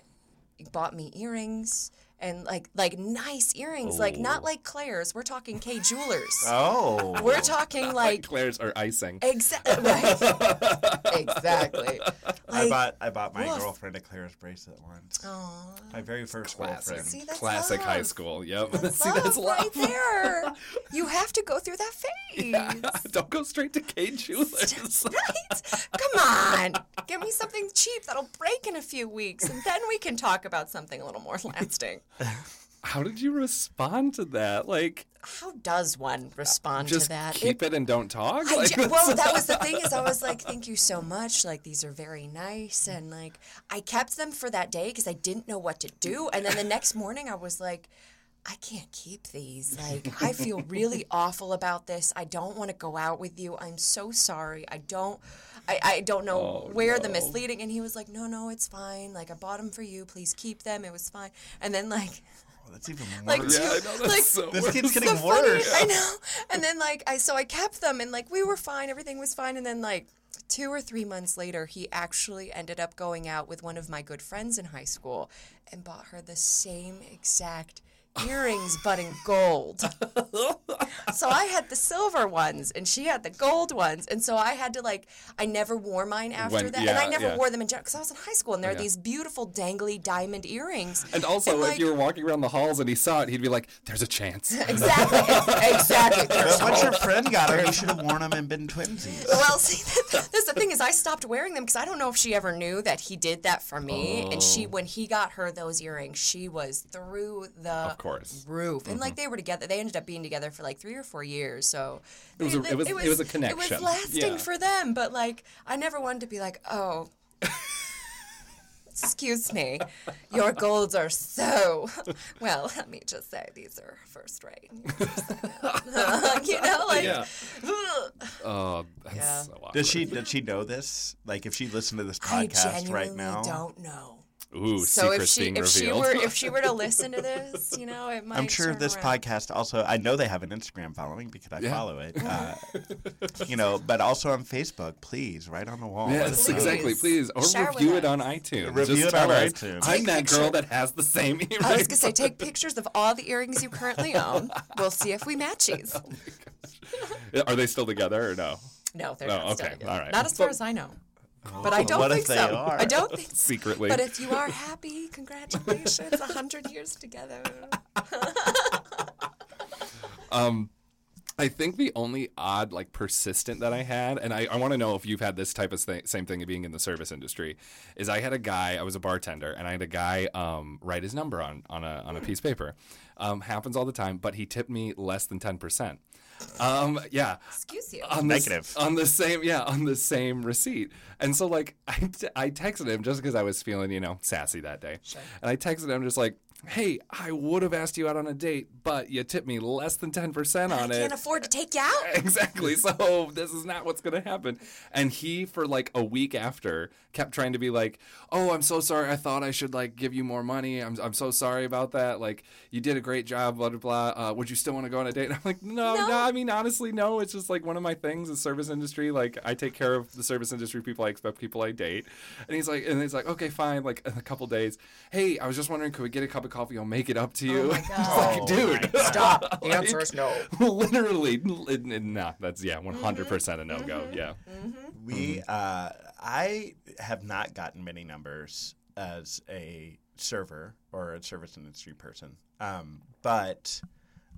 bought me earrings and like like nice earrings, like not oh. like Claire's. We're talking Kay Jewelers. (laughs) Oh. We're talking like Claire's are icing. exactly uh, right. (laughs) exactly. I bought I bought my woof. girlfriend a Claire's bracelet once. Aw. My very first Classic, girlfriend. See, classic high school. Yep. That's (laughs) See, that's love love. right there. You have to go through that phase. Don't go straight to Kay Jewelers. Right? Come on. Give me something cheap that'll break in a few weeks, and then we can talk about something a little more lasting. (laughs) How did you respond to that? Like, How does one respond to that? keep it, and don't talk. Like, ju- well, (laughs) that was the thing is I was like, thank you so much. Like these are very nice, and like I kept them for that day because I didn't know what to do. And then the next morning I was like, I can't keep these. Like I feel really (laughs) awful about this. I don't want to go out with you. I'm so sorry. I don't. I, I don't know oh, where the misleading. And he was like, no, no, it's fine. Like I bought them for you. Please keep them. It was fine. And then like Oh, that's even (laughs) worse. like yeah, two, I know that's like so this worse. keeps getting the funny, worse. I know. And then like I so I kept them and like we were fine, everything was fine and then like 2 or 3 months later he actually ended up going out with one of my good friends in high school and bought her the same exact (laughs) earrings but in gold. so I had the silver ones and she had the gold ones and so I had to like I never wore mine after When- that and I never yeah. wore them in general cuz I was in high school and there are Yeah. these beautiful dangly diamond earrings. And also, And, if you were walking around the halls and he saw it, he'd be like, "There's a chance." (laughs) Exactly. (laughs) exactly. There's But once your friend got them, you should have worn them and been twinsies. Well, see, that's the thing is, I stopped wearing them because I don't know if she ever knew that he did that for me. And she, oh. when he got her those earrings, she was through the Of course. roof. And like mm-hmm. they were together, they ended up being together for like three or four years. So It was a- they- it was- it was a connection. It was lasting Yeah. for them, but like I never wanted to be like, oh. (laughs) Excuse me, your golds are so. (laughs) Well, let me just say these are first rate. (laughs) you know, like Yeah. Oh, that's Yeah. so awkward. Does she did she know this? Like if she listened to this podcast genuinely right now? I don't know. Ooh, So secrets if she being if she were (laughs) if she were to listen to this, you know, it might. I'm sure turn this around. podcast also. I know they have an Instagram following because I Yeah. follow it. (laughs) Uh, you know, but also on Facebook. Please, right on the wall. Yes, us know. exactly. Please, or Share review with it on iTunes. Review Just it on us, iTunes. I'm Take that girl that has the same earrings. (laughs) I was gonna say, take pictures of all the earrings you currently own. We'll see if we matches. Are they still together or no? No, they're Oh, not. okay, still all right. Not as far as I know. But I don't think they so. are? I don't think (laughs) so. Secretly. But if you are happy, congratulations, a hundred years together. (laughs) um, I think the only odd, like persistent that I had, and I, I want to know if you've had this type of thing, same thing of being in the service industry, is I had a guy, I was a bartender, and I had a guy um, write his number on, on, a, on a piece of paper. Um, happens all the time, but he tipped me less than 10%. Um, yeah. Excuse you. on the, Negative. on the same yeah on the same receipt and so like (laughs) i, t- I texted him just because i was feeling you know sassy that day Sure. and i texted him just like hey, I would have asked you out on a date, but you tipped me less than 10% I on it. I can't afford to take you out. (laughs) exactly. So (laughs) this is not what's going to happen. And he, for like a week after, kept trying to be like, "Oh, I'm so sorry. I thought I should like give you more money. I'm I'm so sorry about that. Like you did a great job. Blah blah blah. Uh, would you still want to go on a date?" And (laughs) I'm like, no, no, No. I mean, honestly, no. It's just like one of my things. The service industry. Like I take care of the service industry people. I expect people I date. And he's like, and he's like, okay, fine. Like in a couple days, hey, I was just wondering, could we get a cup of coffee? I'll make it up to you. my (laughs) God. like, dude, (laughs) Stop. The (laughs) Like, answer is no. literally, n- n- nah. That's yeah, 100 percent a no go. Yeah. We, uh, I have not gotten many numbers as a server or a service industry person, um, but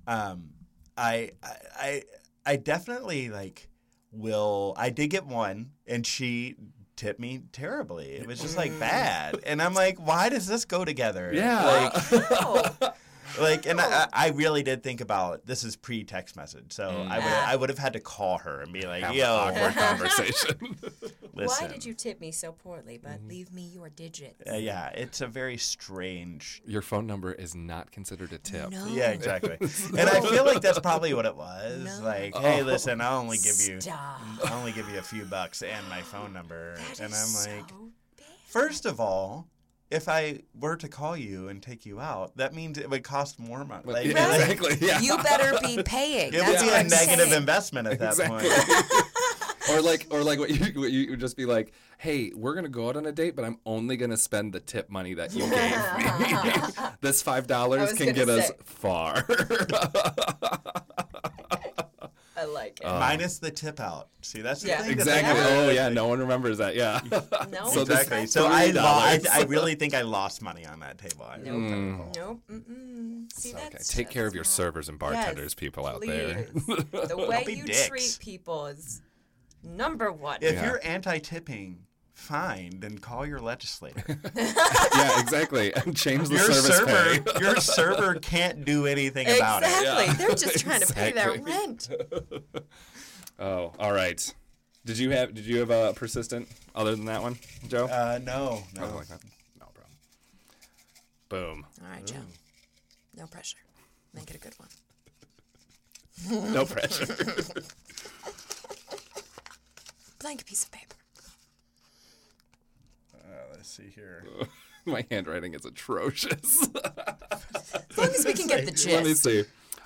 um, I, I, I, I definitely like will. I did get one, and she tipped me terribly. It was just like mm. bad, and I'm like, why does this go together? Yeah. like. (laughs) Oh. (laughs) Like, and I, I really did think about this is pre text message, so I would I would have had to call her and be like, Have "Yo, an awkward (laughs) conversation. (laughs) listen." Why did you tip me so poorly? But leave me your digits. Uh, yeah, it's a very strange. Your phone number is not considered a tip. No. Yeah, exactly. and I feel like that's probably what it was. Like, hey, listen, I'll only give you, I'll only give you a few bucks and my phone number, and I'm is like, so bad. first of all. If I were to call you and take you out, that means it would cost more money. Like, Yeah, like, exactly. Yeah. You better be paying. (laughs) it would That's be what a I'm negative saying. investment at that Exactly. point. (laughs) or like, or like what you, what you would just be like, "Hey, we're gonna go out on a date, but I'm only gonna spend the tip money that you gave me. (laughs) this five dollars can gonna get us far." I like it. Minus the tip out. See, that's the Yeah. thing. exactly. like- Oh yeah, no one remembers that. Yeah. (laughs) no, so Exactly. So I, lo- I, I (laughs) really think I lost money on that table. I Nope. Nope. Mm-mm. See, Okay, that's take care of your not- servers and bartenders, people out there. (laughs) The way you dicks. treat people is number one. If Yeah. you're anti-tipping, fine, then call your legislator. (laughs) yeah, exactly. And (laughs) change the your service server, pay. (laughs) your server can't do anything about it. exactly. Yeah. They're just trying to pay their rent. Oh, all right. Did you have Did you have a persistent other than that one, Joe? Uh, no, no. Nothing like that. No problem. Boom. All right, Joe. No pressure. Make it a good one. No pressure. Blank piece of paper. Let's see here. (laughs) My handwriting is atrocious. (laughs) As long as we can get the chips. Let me see.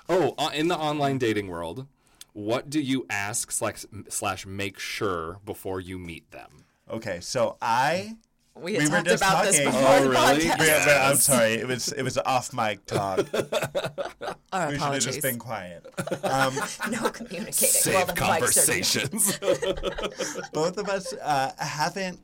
Oh, uh, in the online dating world, what do you ask slash, slash make sure before you meet them? Okay, so I. We had We were talked just about this talking- before Oh, the really? podcast. Yeah, but I'm sorry. It was it was off mic talk. (laughs) Our We should have just been quiet. Um, no communicating. Save while the mics are- conversations. both of us uh, haven't.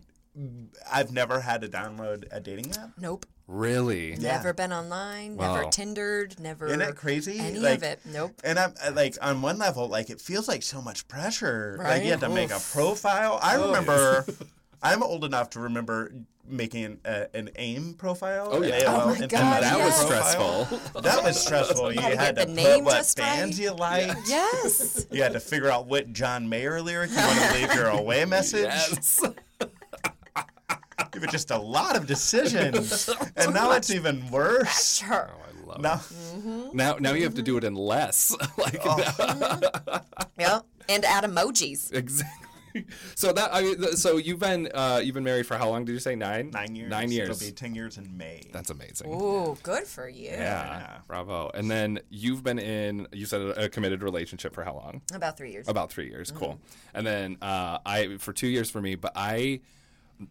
I've never had to download a dating app. Nope. really? Yeah. Never been online. Never Tindered. Never. Isn't that crazy? Any Like- of it. Nope. And I'm uh, like on one level, like it feels like so much pressure. Right? Like you have to make a profile. I remember. (laughs) I'm old enough to remember making a, an AIM profile. Oh, yeah. an Oh my Instant God, that Messenger was stressful. That was stressful. You Gotta had to the put name what just right. bands you like. Yes. You had to figure out what John Mayer lyric you want to leave your away message. (laughs) yes. It was just a lot of decisions. (laughs) and now it's even worse. Sure. I love Now, it. Now, now you have to do it in less. (laughs) like (laughs) Yeah. And add emojis. exactly. So that I mean, so you've been uh, you've been married for how long? Did you say nine? nine years. Nine years. It'll be ten years in May. That's amazing. Ooh, good for you. Yeah, Yeah. bravo. And then you've been in, you said a, a committed relationship for how long? About three years. About three years. Cool. And then uh, I, for two years for me, but I,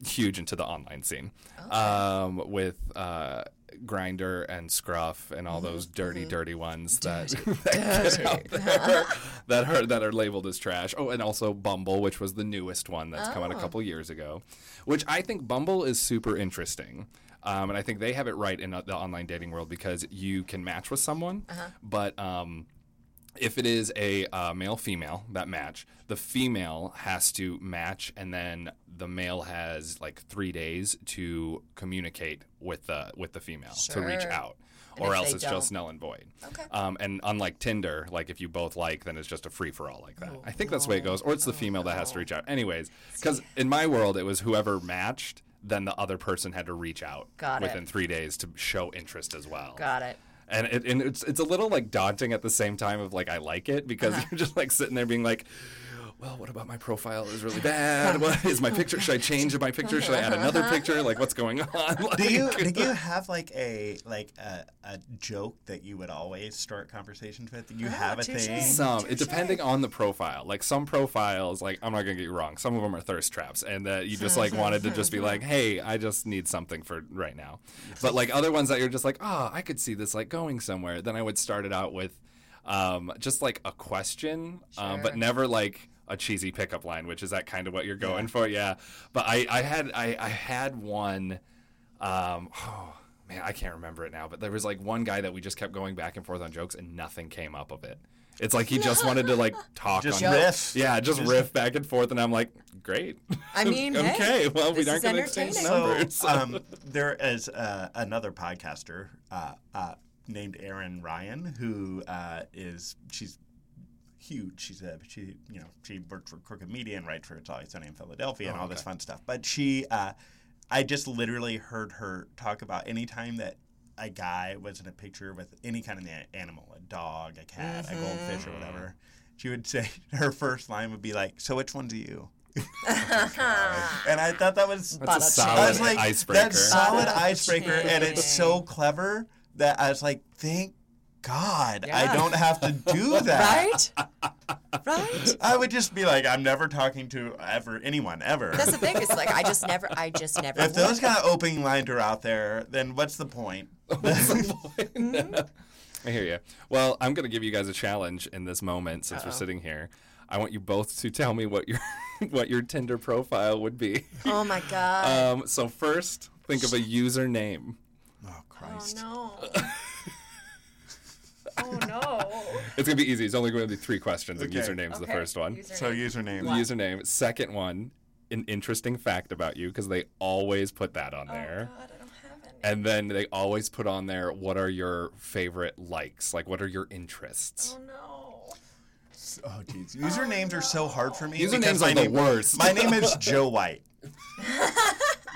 huge into the online scene. Um, with uh, Grindr and Scruff and all those dirty, dirty ones that, (laughs) that there (laughs) that are that are labeled as trash. Oh, and also Bumble, which was the newest one that's come out a couple years ago, which I think Bumble is super interesting. Um, and I think they have it right in uh, the online dating world because you can match with someone, but um, if it is a uh, male female that match, the female has to match, and then the male has like three days to communicate with the with the female to reach out, And or else it's just null and void. Okay. Um, and unlike Tinder, like if you both like, then it's just a free for all like that. I think that's the way it goes, or it's the female that has to reach out. Anyways, because in my world, it was whoever matched. then the other person had to reach out Got it. within three days to show interest as well. Got it. And, it, and it's it's a little like daunting at the same time of like I like it because Uh-huh. (laughs) you're just like sitting there being like, well, what about my profile is really (laughs) bad? What is my picture? Should I change my picture? Should I add another (laughs) picture? Like what's going on? Like, (laughs) Do you do you have like a like a, a joke that you would always start conversations with? Do you have a touche. thing? Some, it depending on the profile. Like some profiles, like I'm not gonna get you wrong, some of them are thirst traps, and that you just like wanted to just be like, hey, I just need something for right now. But like other ones that you're just like, oh, I could see this like going somewhere. Then I would start it out with um, just like a question, um, but never like a cheesy pickup line, which is that kind of what you're going for, yeah. But I, I had, I, I had one. Um, (sighs) oh man, I can't remember it now. But there was like one guy that we just kept going back and forth on jokes, and nothing came up of it. It's like he just (laughs) wanted to like talk Just on riff. Yeah, just, riff back and forth, and I'm like, great. I (laughs) mean, hey, okay, well, we this aren't is going to exchange numbers. So um, (laughs) there is uh, another podcaster uh, uh, named Erin Ryan who uh, is she's huge. She's a she you know she worked for Crooked Media and writes for It's Always Sunny in Philadelphia and all this fun stuff. But she uh, I just literally heard her talk about any time that a guy was in a picture with any kind of animal, a dog, a cat, a goldfish, or whatever. She would say (laughs) her first line would be like, "So which one's you?" (laughs) (laughs) and I thought that was That's a solid I was like, icebreaker. that's solid icebreaker, and it's so clever that I was like, thank God I don't have to do (laughs) that. Right? right? (laughs) I would just be like, I'm never talking to ever anyone ever. That's the thing. It's like I just never, I just never. if would. those kind of opening lines are out there, then what's the point? (laughs) I hear you. Well, I'm going to give you guys a challenge in this moment since we're sitting here. I want you both to tell me what your what your Tinder profile would be. oh my god. Um, so first, think of a username. Oh Christ! Oh no. Oh no. (laughs) It's gonna be easy. It's only going to be three questions, and Okay. username's the first one. So username. Username. Second one, an interesting fact about you because they always put that on there. Oh there. god, I don't have any. And then they always put on there what are your favorite likes, like what are your interests. Oh no. Oh jeez, oh, usernames are so hard for me. Usernames are the name- worst. My name is Joe White. (laughs)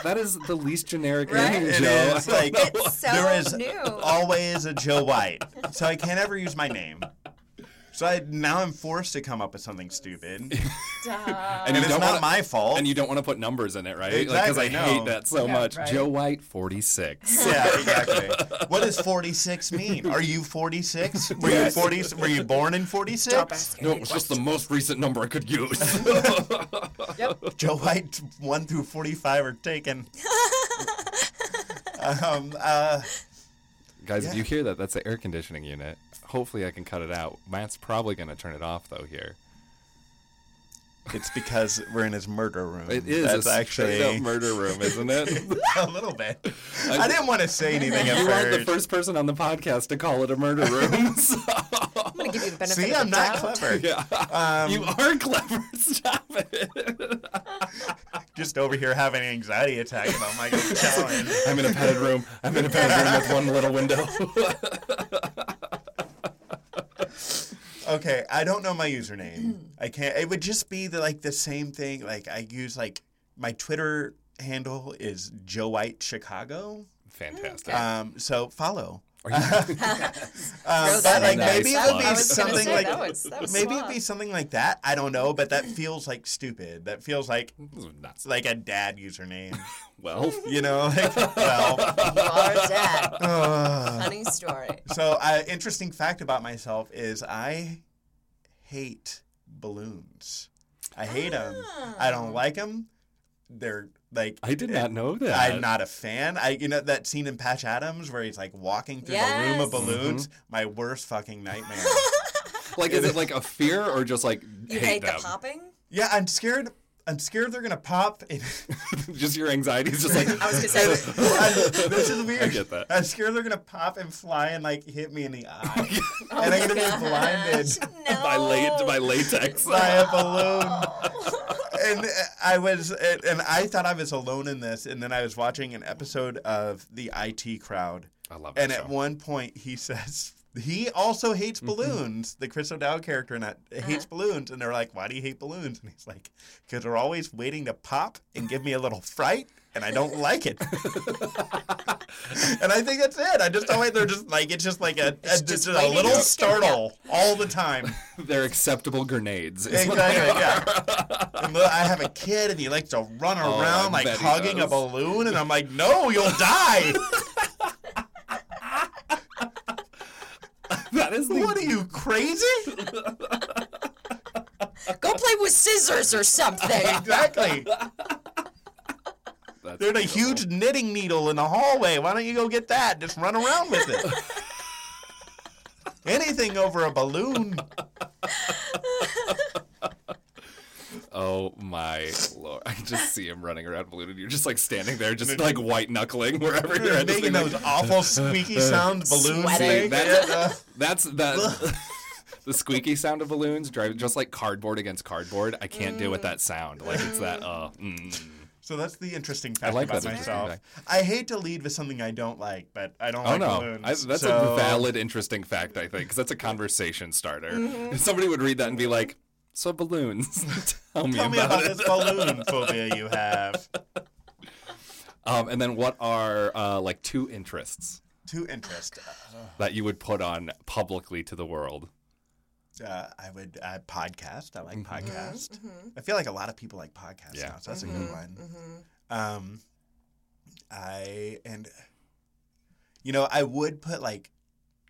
That is the least generic Right? name, It Joe. is like It's so there is new. always a Joe White, so I can't ever use my name. So I, now I'm forced to come up with something stupid, (laughs) and and it's don't wanna, my fault. and you don't want to put numbers in it, right? Because Exactly, I no. hate that so Yeah, much. right. Joe White, 46. (laughs) yeah, exactly. (laughs) What does 46 mean? Are you 46? Were you 40? Were you born in 46? no, it was just the most recent number I could use. yep. Joe White 1 through 45 are taken. um, uh, Guys, if Yeah. you hear that, that's the air conditioning unit. Hopefully, I can cut it out. Matt's probably going to turn it off, though, here. it's because we're in his murder room. It is That's a actually straight-up murder room, isn't it? (laughs) a little bit. I didn't want to say anything at you aren't the first. first person on the podcast to call it a murder room. (laughs) so- I'm gonna give you the benefit See, of the I'm not doubt. clever. yeah. Um, you are clever. (laughs) Stop it. Just over here having an anxiety attack about my challenge. I'm in a padded room. I'm in a padded room with one little window. Okay, I don't know my username. I can't. It would just be the, like the same thing. Like I use like my Twitter handle is Joe White Chicago. Fantastic. Um, so follow. Are you- (laughs) Um, but like in maybe it Nice would be plug. I was gonna something say, like that was- that was maybe it'd be something like that. I don't know, but that feels like stupid. That feels like (laughs) This is nuts. like a dad username. (laughs) Well, You know, like well. You are dead. uh, Funny story. So, uh, interesting fact about myself is I hate balloons. I hate them. I don't like them. They're like I did not know that. I'm not a fan. I you know that scene in Patch Adams where he's like walking through the room of Yes. balloons. Mm-hmm. My worst fucking nightmare. (laughs) Like, is it like a fear or just like You hate, hate them? the popping? yeah, I'm scared. I'm scared they're gonna pop. And (laughs) just your anxiety is just like. I was gonna say. (laughs) I'm- this is weird. I get that. I'm scared they're gonna pop and fly and like hit me in the eye, Oh and I'm gonna be blinded. No. by, la- by latex. by a balloon. And uh, I was, and I thought I was alone in this. And then I was watching an episode of the IT Crowd, I love that and show. at one point he says he also hates mm-hmm. balloons. The Chris O'Dowd character in that hates uh-huh. balloons, and they're like, "Why do you hate balloons?" And he's like, "Because they're always waiting to pop and give me a little fright." And I don't like it. (laughs) and I think that's it. I just don't like they're just like it's just like a, a, just just a little startle all the time. (laughs) They're acceptable grenades. is what they Exactly. Yeah. (laughs) And the- I have a kid and he likes to run Oh, I around like bet he hugging a balloon, and I'm like, no, you'll die. That is the what are you crazy? Go play with scissors or something. Exactly. That's There's a huge knitting needle in the hallway. Why don't you go get that? Just run around with it. (laughs) Anything over a balloon. (laughs) Oh my lord! I just see him running around balloon, and you're just like standing there, just like white knuckling wherever you're at. making being like- those awful squeaky (laughs) sounds balloons. That's- Yeah. That's that. the squeaky sound of balloons drive just like cardboard against cardboard. I can't deal with that sound. Like it's that. Uh, mm. So that's the interesting fact like about that interesting myself. fact. I hate to lead with something I don't like, but I don't Oh like no, balloons. I, that's so- a valid, interesting fact. I think because that's a conversation starter. Mm-hmm. Somebody would read that and be like, "So balloons, (laughs) tell me Tell me about about it." this balloon phobia you have. (laughs) Um, and then what are uh, like two interests To interest, that you would put on publicly to the world? Uh, I would uh, podcast. I like podcast. I feel like a lot of people like podcasts Yeah. now, so that's a good one. Um, I and you know I would put like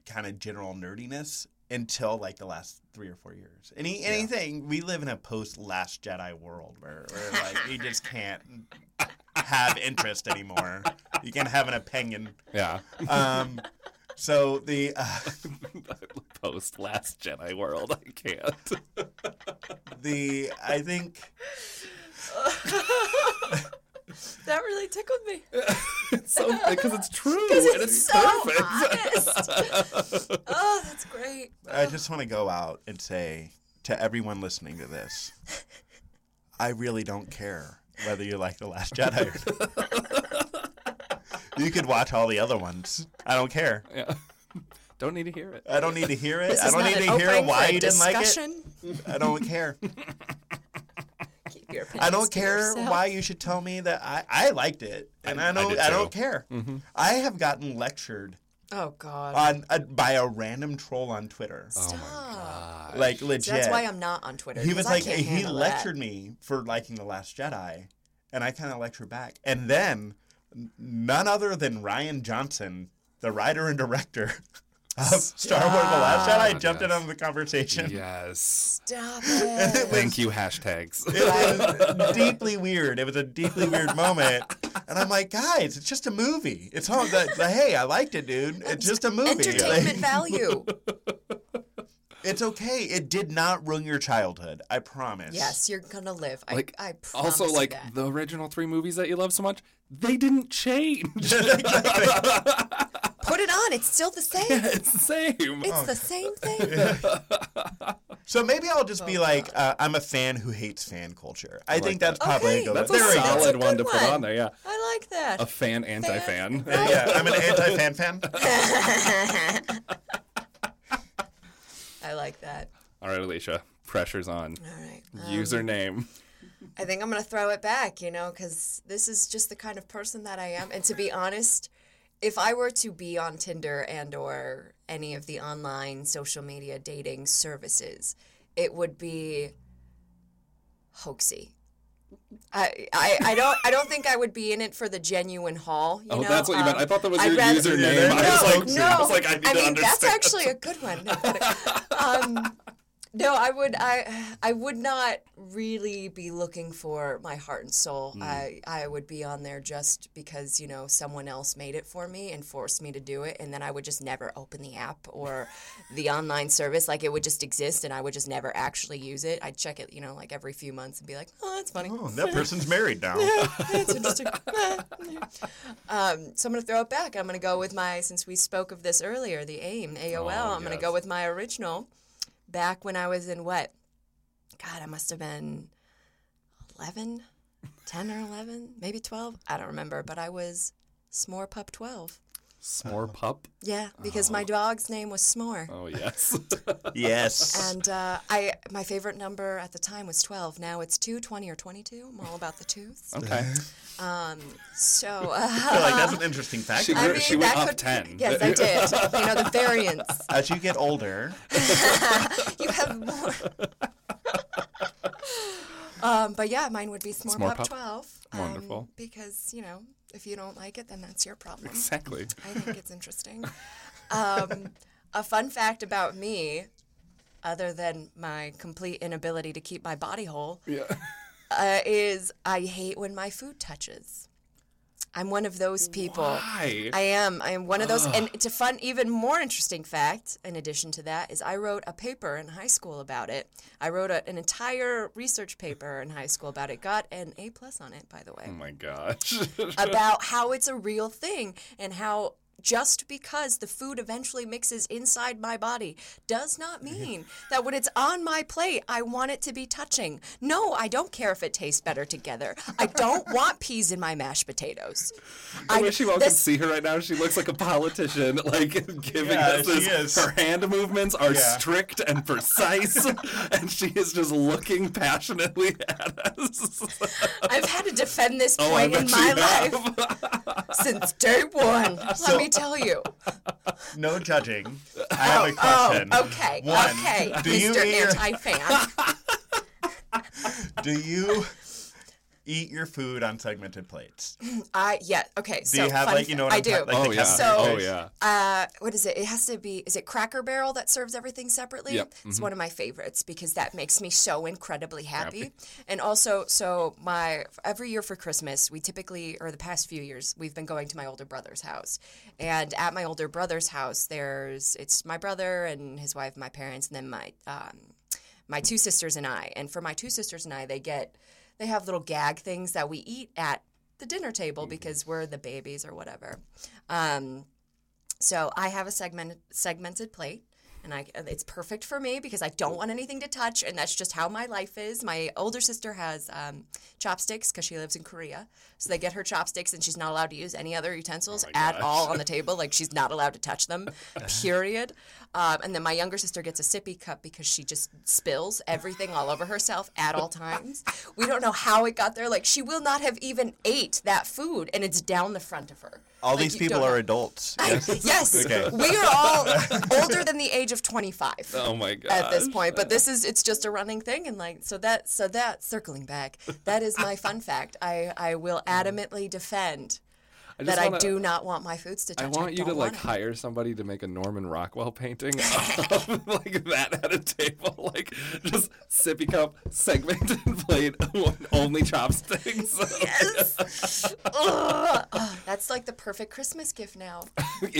kind of general nerdiness until like the last three or four years. Any anything we live in a post Last Jedi world where, where like you just can't have interest anymore. You can't have an opinion. Yeah, Um, so the uh, (laughs) post Last Jedi world. I can't. (laughs) the I think (laughs) That really tickled me. It's so because it's true (laughs) Because and it's it's so perfect. oh, that's great. I just want to go out and say to everyone listening to this, I really don't care whether you like The Last Jedi or not. you could watch all the other ones. I don't care. yeah. Don't need to hear it. I don't need to hear it. This I don't need to hear opening why you didn't like it. I don't care. (laughs) Keep your I don't care why you should tell me that I, I liked it, and I, I don't did I, don't too. care. I have gotten lectured Oh God. on uh, by a random troll on Twitter, Oh my Stop. god. like legit. So that's why I'm not on Twitter. he was I like can't he handle that. lectured me for liking the last jedi and i kind of lectured back and then none other than rian johnson the writer and director (laughs) of star wars the last jedi I jumped in on the conversation Yes. Stop (laughs) it. it was, Thank you. Hashtags. (laughs) it was deeply weird it was a deeply weird moment and i'm like guys it's just a movie it's all the, the hey i liked it dude it's just a movie Entertainment Like, value. (laughs) it's okay it did not ruin your childhood i promise Yes, you're gonna live. I, Like I promise also you like that. the original three movies that you love so much, they didn't change. Put it on. It's still the (laughs) same. it's the same. It's the same thing. (laughs) So maybe I'll just be like, uh, I'm a fan who hates fan culture. I, like think that's probably Okay, a good That's one. a There solid That's a one to put one. on there. Yeah, I like that. a fan anti-fan. (laughs) Yeah, I'm an anti-fan fan. I like that. All right, Alicia, pressure's on. All right. Username. I think I'm going to throw it back, you know, because this is just the kind of person that I am. And to be honest, if I were to be on Tinder and or any of the online social media dating services, it would be hoaxy. I, I, I don't I don't think I would be in it for the genuine haul. You Oh, know? that's what you meant. I thought that was I'd your rather- username. Yeah, I no, was like, no. I was like, I need to mean, that's actually a good one. No, (laughs) um, no, I would, I, I would not really be looking for my heart and soul. Hmm. I, I would be on there just because you know someone else made it for me and forced me to do it, and then I would just never open the app or (laughs) the online service. Like it would just exist, and I would just never actually use it. I'd check it, you know, like every few months and be like, oh, that's funny. Oh, that (laughs) person's married now. That's (laughs) interesting. um, so I'm going to throw it back. I'm going to go with my, since we spoke of this earlier, the AIM, AOL. Oh, I'm going to go with my original back when I was in what? God, I must have been 11, 10 or 11, maybe 12. I don't remember, but I was S'more Pup 12. S'more pup. Yeah, because my dog's name was S'more. Oh yes. (laughs) Yes. And uh, I, my favorite number at the time was 12. Now it's 2, 20, or 22. I'm all about the twos. (laughs) okay. Um, So, (laughs) uh, like that's an interesting fact. She I grew- mean, she went up could, 10. Yes, I did. You know, the variance. As you get older, You have more. um, but yeah, mine would be S'more, S'more Pup, Pup. 12. um, Wonderful. Because, you know, if you don't like it, then that's your problem. Exactly. I think it's interesting. (laughs) Um, a fun fact about me, other than my complete inability to keep my body whole, Yeah. uh, is I hate when my food touches. I'm one of those people. Why? I am. I am one of those. And it's a fun, even more interesting fact, in addition to that, is I wrote a paper in high school about it. I wrote a, an entire research paper in high school about it. Got an A plus on it, by the way Oh my gosh. (laughs) about how it's a real thing and how just because the food eventually mixes inside my body does not mean that when it's on my plate, I want it to be touching. No, I don't care if it tastes better together. I don't (laughs) want peas in my mashed potatoes. I wish you all this- could see her right now. She looks like a politician, (laughs) like giving Yeah, us this. is. Her hand movements are Yeah. strict and precise, (laughs) and she is just looking passionately at us. I've had to defend this Oh, point in my life since day one. Let me tell you. no judging. I have a oh, oh, question. Oh, okay, One, okay, do you Mr. eat Anti-fan. (laughs) Do you eat your food on segmented plates? I yeah okay. Do so you have fun like you know what I I'm do. talking like oh yeah. So- oh yeah. Uh, what is it? It has to be. Is it Cracker Barrel that serves everything separately? Yep, Mm-hmm. It's one of my favorites because that makes me so incredibly happy. And also, so my every year for Christmas, we typically, or the past few years, we've been going to my older brother's house. And at my older brother's house, there's it's my brother and his wife, my parents, and then my um, my two sisters and I. And for my two sisters and I, they get they have little gag things that we eat at the dinner table because we're the babies or whatever. Um, so I have a segmented segmented plate, and I it's perfect for me because I don't want anything to touch, and that's just how my life is. My older sister has um, chopsticks because she lives in Korea, so they get her chopsticks, and she's not allowed to use any other utensils at all on the table. Like she's not allowed to touch them. (laughs) Period. Um, and then my younger sister gets a sippy cup because she just spills everything all over herself at all times. We don't know how it got there. Like she will not have even ate that food, and it's down the front of her. All Like, these people are adults. Yes. (laughs) Yes, (laughs) Okay. we are all (laughs) older than the age of 25 Oh my god. at this point, but this is it's just a running thing and like so that so that circling back, that is my fun fact. I I will mm-hmm. adamantly defend I that I wanna- do not want my foods to touch. I want you to like hire somebody to make a Norman Rockwell painting (laughs) of like that at a table, (laughs) like just sippy cup, segmented (laughs) plate, only chopsticks. Yes. That's like the perfect Christmas gift now.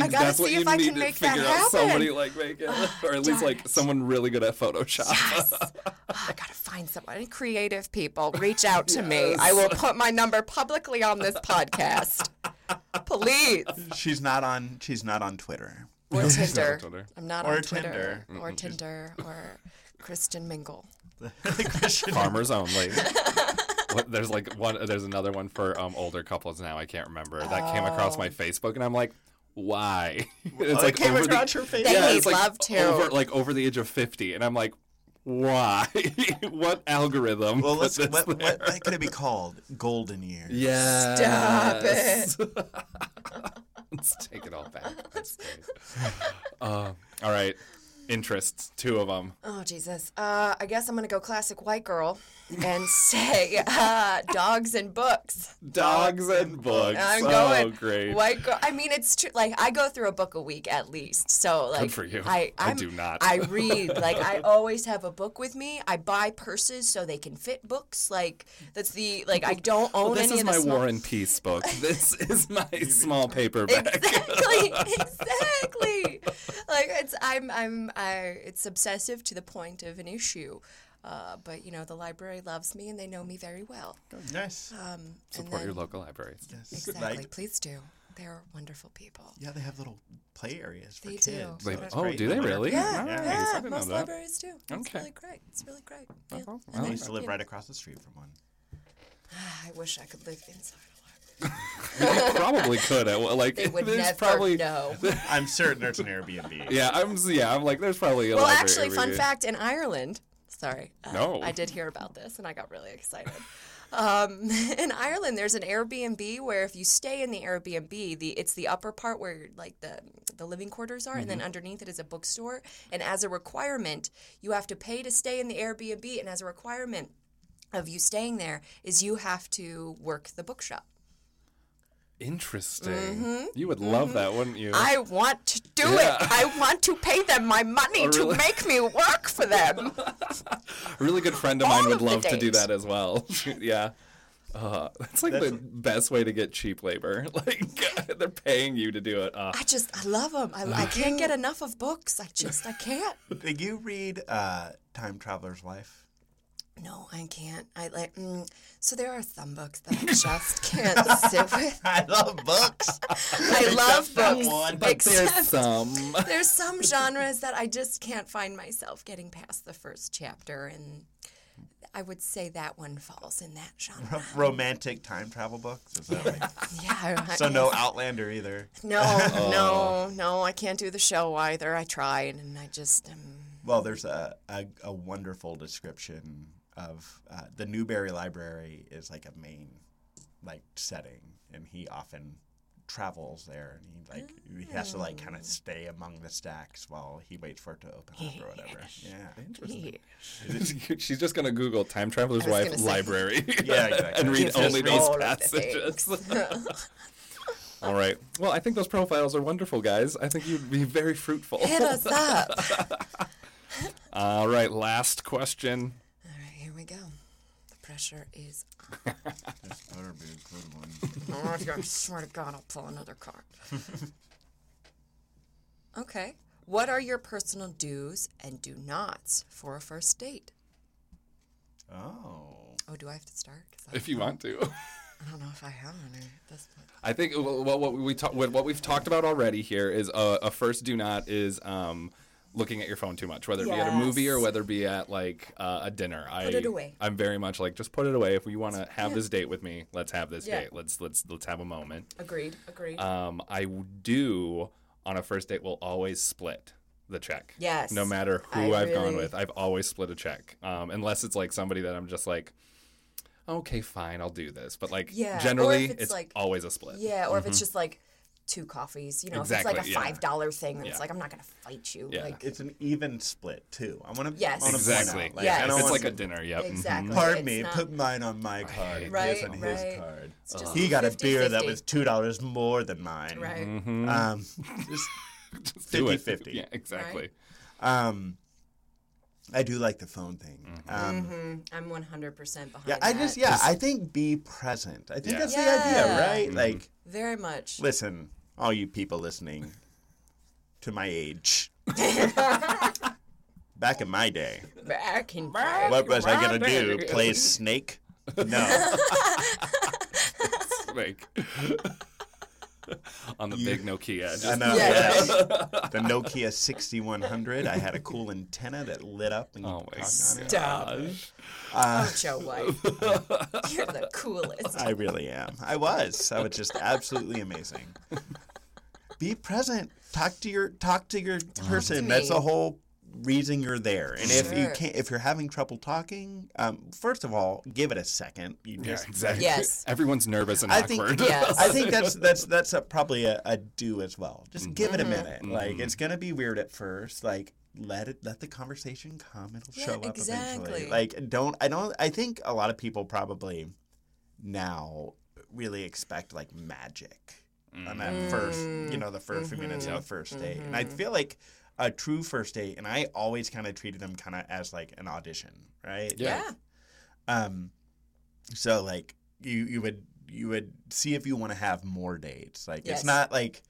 I gotta see if I can to make that figure out somebody like make it, or at least like it. someone really good at Photoshop. Yes. Oh, I gotta find someone. Creative people, reach out to me. I will put my number publicly on this podcast. (laughs) Please. She's not on. She's not on Twitter. Or Tinder. Twitter. I'm not Or on Twitter. Tinder. Or Tinder. Or Christian Mingle. (laughs) Farmers only. (laughs) What, there's like one. There's another one for um, older couples now. I can't remember. That came across Oh. my Facebook, and I'm like, why? It's Oh, it came over the- across your face. They yeah, need it's like love too. over like over the age of 50, and I'm like, why? (laughs) what algorithm? Well, put let's, what, what, what could it be called? Golden years. Yeah. Stop it. (laughs) Let's take it all back. That's. Uh, all right. Interests, two of them. Oh, Jesus. Uh, I guess I'm going to go classic white girl and (laughs) say uh, dogs and books. Dogs and books. I'm oh, going great. white girl. I mean, it's true. Like, I go through a book a week at least. So, like, for you. I, I I'm- do not. I (laughs) read. Like, I always have a book with me. I buy purses so they can fit books. Like, that's the, like, I don't own Well, this any is of the my small- War and Peace book. (laughs) This is my small paperback. exactly exactly like it's i'm i'm i it's obsessive to the point of an issue uh, but you know the library loves me and they know me very well Nice. um, and Support your local libraries. yes. exactly Like, please do they're wonderful people yeah, they have little play areas for They kids. do. so They- oh, great do they really? yeah Nice. yeah I most libraries do it's Okay. really great it's really great yeah. awesome. And I used to live right across the street from one. I wish I could live inside (laughs) a library probably could. At, like They would there's never probably know. (laughs) I'm certain there's an Airbnb. yeah. I'm yeah. I'm like there's probably a Well, library actually, fun fact in Ireland, sorry. uh, No. I did hear about this and I got really excited. Um, (laughs) in Ireland, there's an Airbnb where if you stay in the Airbnb, the it's the upper part where like the the living quarters are, Mm-hmm. and then underneath it is a bookstore. And as a requirement, you have to pay to stay in the Airbnb, and as a requirement of you staying there is you have to work the bookshop. Interesting. You would love that, wouldn't you? Mm-hmm. I want to do Yeah. it. I want to pay them my money Oh, really? to make me work for them. (laughs) A really good friend of mine All would of love to do that as well. (laughs) yeah. Uh, that's like the best way to get cheap labor. (laughs) Like they're paying you to do it. Uh, I just, I love them. I, I can't get enough of books. I just, I can't. Did you read uh, Time Traveler's Wife? No, I can't. I like, mm, so there are some books that I just can't sit (laughs) with. I love books. I love that books. one. but there's some. (laughs) there's some genres that I just can't find myself getting past the first chapter. And I would say that one falls in that genre. Romantic time travel books. Is that right? (laughs) Yeah. I- so no Outlander either. No, no, no. I can't do the show either. I tried, and I just um, Well, there's a, a, a wonderful description of uh, the Newberry Library is like a main like setting, and he often travels there, and he like he has to like kind of stay among the stacks while he waits for it to open up or whatever. Yeah. interesting. (laughs) She's just gonna Google "time traveler's wife say- library" (laughs) Yeah, (laughs) exactly. and read Just only read those the passages. All right. Well, I think those profiles are wonderful, guys. I think you'd be very fruitful. hit us up. All right. Last question. All right, here we go. The pressure is. (laughs) This better be a good one. Oh, I swear to God, I'll pull another card. (laughs) okay. What are your personal do's and do nots for a first date? Oh. Oh, do I have to start? If you want to. I don't know if I have any at this point. I think what, what, what we talk, what, what we've talked about already here is a, a first do not is um, looking at your phone too much, whether it be at a movie or Yes. whether it be at like uh, a dinner. I, Put it away. I'm very much like just put it away. If you want to have this date with me, let's have this Yeah. date. Let's let's let's have a moment. Agreed. Agreed. Um, I do on a first date will always split the check. Yes. No matter who I I've gone really- with, I've always split a check. Um, unless it's like somebody that I'm just like, okay, fine, I'll do this. But like Yeah, or if generally, it's, it's, like- always a split. yeah, or if it's just like two coffees, you know, if it's like a yeah. five dollar thing, then Yeah. it's like I'm not gonna fight you. Yeah. Like It's an even split too. I want to. Yes. Exactly. Point out, like, Yes. I If it's like to- a dinner, yep. mhm. exactly. Pardon me, not- put mine on my card, Right, his on his right. card. It's He got a beer that 50-50. was two dollars more than mine. right. Um, (laughs) just Just (laughs) 50-50. Yeah, exactly. um, I do like the phone thing. Mm-hmm. Um, I'm 100 percent behind. yeah, I that. just yeah, I think be present. I think Yeah. that's the idea, right? Like, very much. listen, all you people listening to my age. (laughs) Back in my day, Back in what was I gonna do? Play Snake? No. (laughs) Snake. (laughs) on the big Nokia. Just, I know. Yes. yes. The Nokia 6100. I had a cool antenna that lit up and you Oh could my talk on it. Stop. gosh. Oh, Joe White. You're the coolest. I really am. I was. I was just absolutely amazing. Be present. Talk to your talk to your person. to That's the whole reason you're there. And if you can't, if you're having trouble talking, um, first of all, give it a second. You Yeah, exactly. Yes. (laughs) Everyone's nervous and I think awkward. Yes. I think that's that's that's a, probably a, a do as well. Just give Mm-hmm. it a minute. Like it's gonna be weird at first. Like let it let the conversation come. It'll Yeah, show up exactly. eventually. Like don't I don't I think a lot of people probably now really expect like magic on that first you know the 1st few minutes of the first date. And I feel like a true first date, and I always kind of treated them kind of as like an audition, right? Yeah. Yeah. Um, so like you you would you would see if you want to have more dates. Like Yes. it's not like,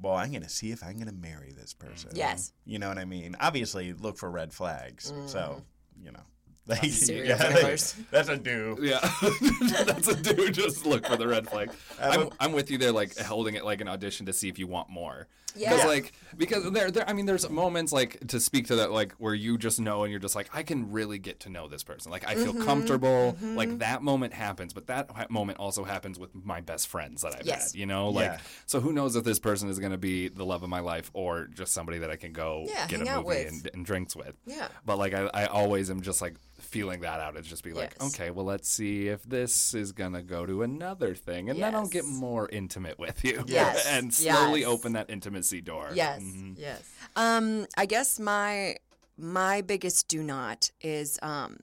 well, I'm gonna see if I'm gonna marry this person. Yes. You know what I mean? Obviously, look for red flags. So Mm. you know, Like, Serial yeah, killers. that's a do. Yeah, (laughs) that's a dude. Just look for the red flag. I'm, I'm with you there, like holding it like an audition to see if you want more. Because Yeah. like because there, there, I mean, there's moments like to speak to that, like where you just know and you're just like, I can really get to know this person. Like I feel Mm-hmm, comfortable. Like that moment happens, but that moment also happens with my best friends that I've Yes. had. You know, like Yeah. so who knows if this person is going to be the love of my life or just somebody that I can go Yeah, get a movie and, and drinks with. Yeah. But like I, I always am just like feeling that out. It's just be like, Yes. okay, well let's see if this is gonna go to another thing, and then I'll get more intimate with you. Yes. (laughs) and slowly Yes. open that intimacy door. Yes. Yes. Um, I guess my my biggest do not is um,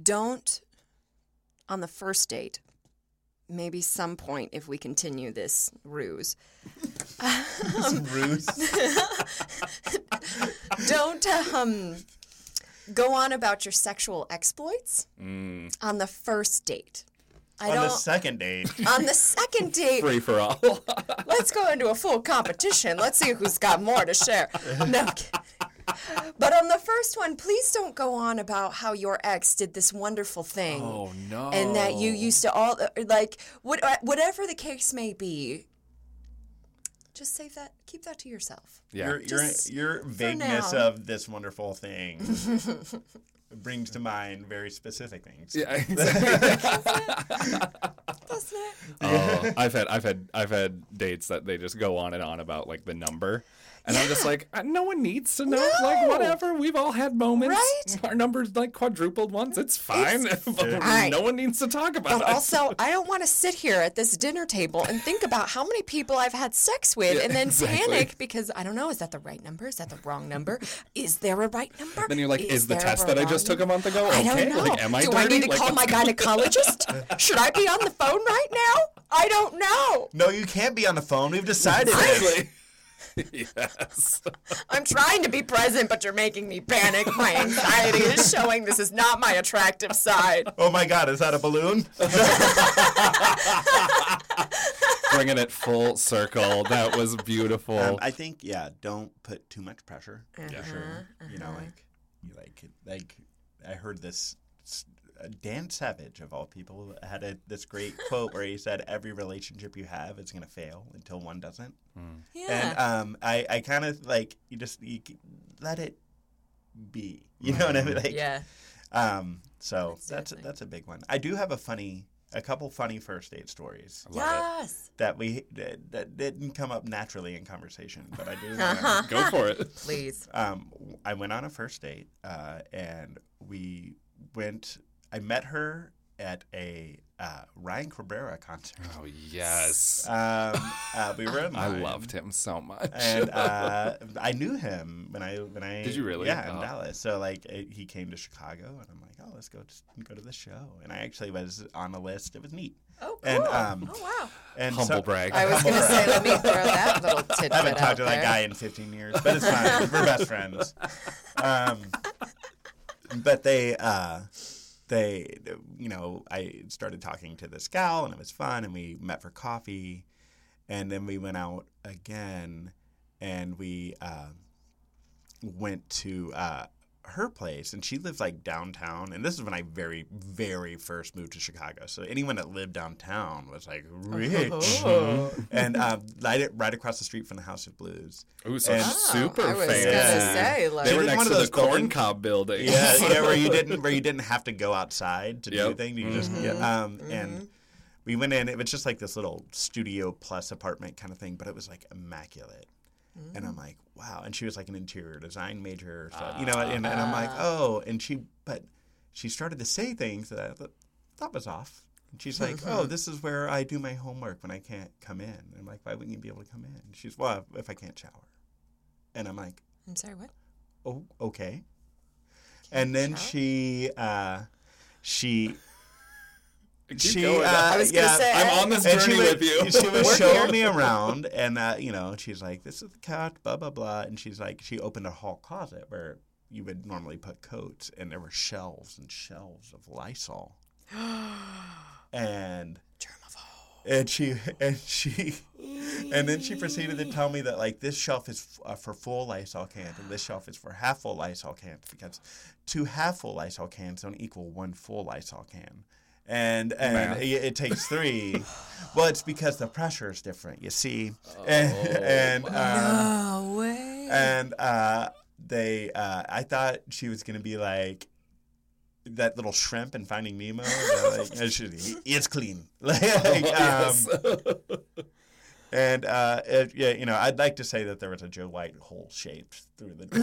don't on the first date. Maybe some point if we continue this ruse. Ruse. (laughs) Don't um, go on about your sexual exploits on the first date. I On the second date. on the second (laughs) date, Free for all. (laughs) let's go into a full competition. Let's see who's got more to share. (laughs) No. But on the first one, please don't go on about how your ex did this wonderful thing. oh no. And that you used to all like what, uh, whatever the case may be. Just save that. Keep that to yourself. Yeah. Your, your, your vagueness of this wonderful thing brings to mind very specific things. yeah, exactly. (laughs) Doesn't it? Oh, I've had I've had I've had dates that they just go on and on about like the number. And I'm just like, uh, no one needs to know. Like, whatever. We've all had moments. Right? Our number's like quadrupled once. It's fine. (laughs) but fine. no one needs to talk about But it. also, I don't want to sit here at this dinner table and think about how many people I've had sex with Yeah, and then exactly. panic because I don't know, is that the right number? Is that the wrong number? Is there a right number? Then you're like, is, the test that I just took a month ago I don't know. Like, am I Do dirty? I need to Like, call my what's going on? gynecologist? (laughs) Should I be on the phone right now? I don't know. No, you can't be on the phone. We've decided. Exactly. Yes. (laughs) I'm trying to be present, but you're making me panic. My anxiety is showing this is not my attractive side. Oh my God, is that a balloon? (laughs) Bringing it full circle. That was beautiful. Um, I think yeah. Don't put too much pressure for Uh-huh, sure. You know, like you like like I heard this. S- Dan Savage of all people had a, this great quote where he said, "Every relationship you have is going to fail until one doesn't." Yeah. And um, I I kind of like you just you let it be. You know what I mean? Like, yeah. Um. So that's Exactly. that's a big one. I do have a funny, a couple funny first date stories Love it. Yes. that we that, that didn't come up naturally in conversation, but I do. (laughs) Uh-huh. Go for it. Please. um, I went on a first date, uh, and we went. I met her at a uh, Ryan Cabrera concert. Oh yes. Um, uh, we were in (laughs) I loved him so much. and (laughs) uh, I knew him when I when I Did you really? Yeah, in Oh. Dallas. So like it, he came to Chicago, and I'm like, oh, let's go to, go to the show. And I actually was on the list. It was neat. Oh, cool. And, um, oh, wow. And Humble so- brag. I was going to say, let me throw that little (laughs) tidbit I haven't out talked to that guy in 15 years, but it's fine. We're best friends. Um, but they, uh, they, you know, I started talking to this gal, and it was fun, and we met for coffee, and then we went out again, and we uh, went to uh, her place, and she lives like downtown, and this is when I very, very first moved to Chicago. So anyone that lived downtown was like rich, Oh. (laughs) and um, right, right across the street from the House of Blues. Ooh, so And- super Oh, I was fancy. gonna say, like- they They were did next one to of the those building- corn cob building. Yeah, yeah, where you (laughs) didn't where you didn't have to go outside to do Yep. things. You just get um and we went in. It was just like this little studio plus apartment kind of thing, but it was like immaculate. And I'm like, wow. And she was like an interior design major, so you know. And, and I'm like, oh. And she, but she started to say things that I thought, was off. And she's like, oh, this is where I do my homework when I can't come in. And I'm like, why wouldn't you be able to come in? And she's, well, if I can't shower. And I'm like, I'm sorry, what? oh, okay. And then she, uh, she, she, going. uh, I was gonna yeah, say, I'm on this and she journey was, with you. She was showing me around, (laughs) and uh, you know, she's like, "This is the couch," blah blah blah, and she's like, she opened a hall closet where you would normally put coats, and there were shelves and shelves of Lysol, (gasps) and and she and she And then she proceeded to tell me that like this shelf is uh, for full Lysol cans and this shelf is for half full Lysol cans because two half full Lysol cans don't equal one full Lysol can. And and it, it takes three. (laughs) well, it's because the pressure is different. You see, and and uh, No way. and uh, they uh, I thought she was gonna be like that little shrimp in Finding Nemo. like, it's clean. (laughs) like, (laughs) um, and uh, it, yeah, you know, I'd like to say that there was a Joe White hole shaped through the (laughs) door,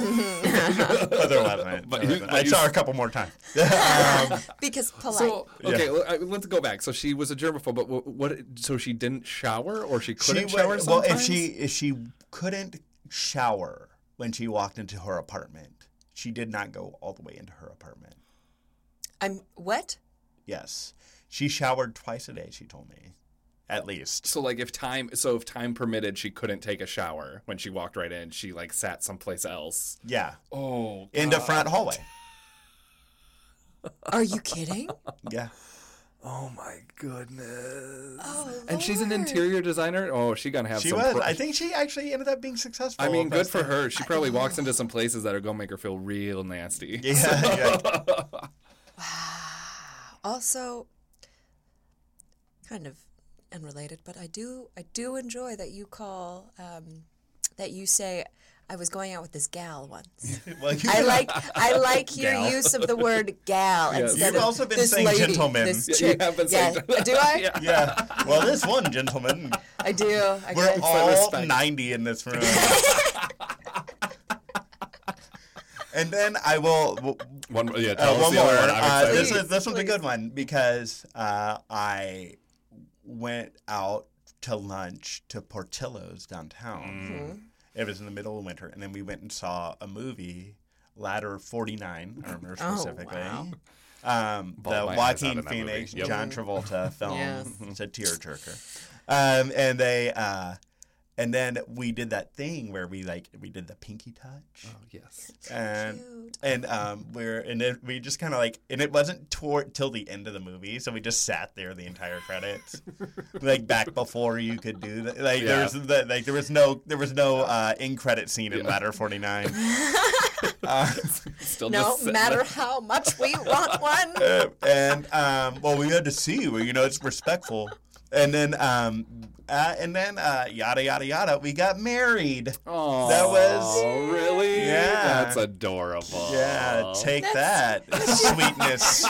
but there. But you- but I you- saw her a couple more times. (laughs) (laughs) um, because polite. So Yeah. okay, well, I- let's go back. So she was a germaphobe, but what? what so she didn't shower, or she she couldn't would- shower. well, Sometimes? if she if she couldn't shower when she walked into her apartment, she did not go all the way into her apartment. I'm what? Yes. She showered twice a day, she told me. At least. So like if time so if time permitted she couldn't take a shower when she walked right in, she like sat someplace else. Yeah. Oh. In the front hallway. Are you kidding? (laughs) Yeah. Oh my goodness. Oh, And she's an interior designer. Oh, she gonna have She some was. pro- I think she actually ended up being successful. I mean, good for her. She probably walks into some places that are gonna make her feel real nasty. Yeah. yeah. (laughs) Also, kind of unrelated, but I do I do enjoy that you call um, that you say I was going out with this gal once. (laughs) Well, I like I like your Gal. use of the word gal Yes. instead You've of also been this saying lady, gentleman. This chick. have been yeah. saying- do I? Yeah. Yeah. Well, this one gentleman, I do. I we're do. all respect. 90 in this room. (laughs) and then I will. One yeah, Uh, tell us one more. other one. Uh, excited. this is this one's a good one because uh, I went out to lunch to Portillo's downtown. Mm. It was in the middle of winter, and then we went and saw a movie, Ladder Forty Nine. I remember Oh, specifically. wow. Um, the my eyes Joaquin. Phoenix, Yep. John Travolta (laughs) film. Yes. It's a tearjerker. Um, and they, uh, and then we did that thing where we like we did the pinky touch Oh, yes. and Cute. and um we're and then we just kind of like and it wasn't toward till the end of the movie so we just sat there the entire credits (laughs) like back before you could do that like Yeah. there was the, like there was no there was no uh in credit scene in ladder 49 uh, (laughs) (laughs) Still No matter there. how much we want one. uh, and um well we had to see well you know it's respectful and then um uh, and then uh yada yada yada we got married Oh, That was- really Yeah. That's adorable. yeah take that (laughs) sweetness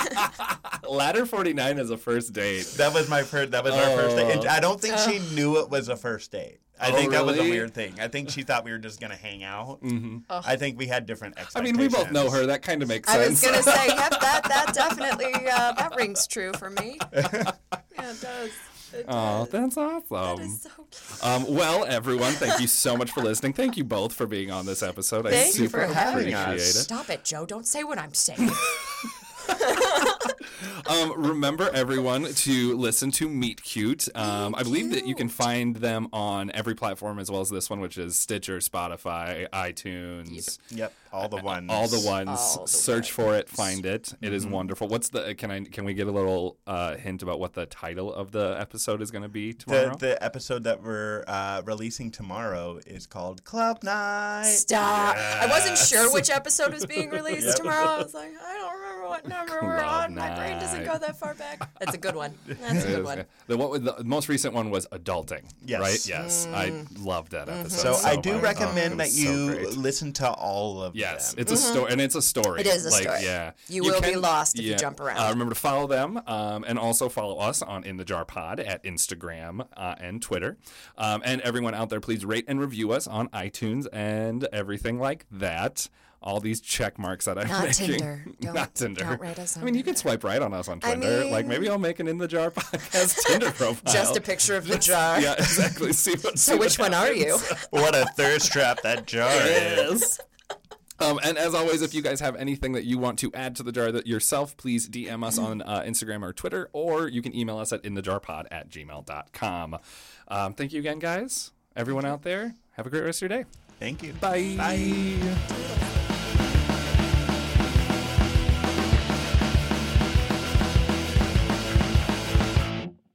Ladder 49 is a first date. That was my first. That was our first date. And Oh. I don't think she knew it was a first date. I Oh, think that was a weird thing. I think she thought we were just gonna hang out. hmm I think we had different expectations. I mean, we both know her. That kind of makes sense. I was gonna say, yep, that that (laughs) definitely uh, that rings true for me. (laughs) Yeah, it does. Oh, that's awesome. is so cute. Um, well, everyone, thank you so much for listening. Thank you both for being on this episode. I Thank you super for having appreciate us. it. Stop it, Joe. Don't say what I'm saying. (laughs) (laughs) Um, remember, everyone, to listen to Meet Cute. Um, I believe that you can find them on every platform as well as this one, which is Stitcher, Spotify, iTunes. Yep, all the ones. All the ones. All the Search for it, find it. It is Mm-hmm. wonderful. What's the? Can I? Can we get a little uh, hint about what the title of the episode is going to be The, tomorrow? the episode that we're uh, releasing tomorrow is called Club Night. Stop. I wasn't sure which episode was being released (laughs) Yep. tomorrow. I was like, I don't remember what (laughs) number we're Club on. My brain doesn't go that far back. (laughs) That's a good one. (laughs) That's a good one. The, what, the most recent one was adulting. Yes. Right? Yes. I Mm. loved that Mm-hmm. episode. So, I do much. Oh, recommend that was so you listen to all of Yes, them. it's a story, and it's a story. Mm-hmm. It is a like, story. Yeah, You will be lost if you jump around. Uh, remember to follow them, um, and also follow us on In the Jar Pod at Instagram uh, and Twitter. Um, and everyone out there, please rate and review us on iTunes and everything like that. All these check marks that I'm Not making. Tinder. (laughs) Don't- Not Tinder. don't rate us I on mean, you can swipe right on us on I Twitter. like maybe I'll make an In the Jar (laughs) podcast (laughs) Tinder profile. Just a picture of the jar. Yeah, exactly. See what. see So what which one are you? What a thirst trap that jar is. Um, and as always, if you guys have anything that you want to add to the jar that yourself, please DM us on uh, Instagram or Twitter, or you can email us at inthejarpod at gmail.com. Um, thank you again, guys. Everyone out there, have a great rest of your day. Thank you. Bye. Bye.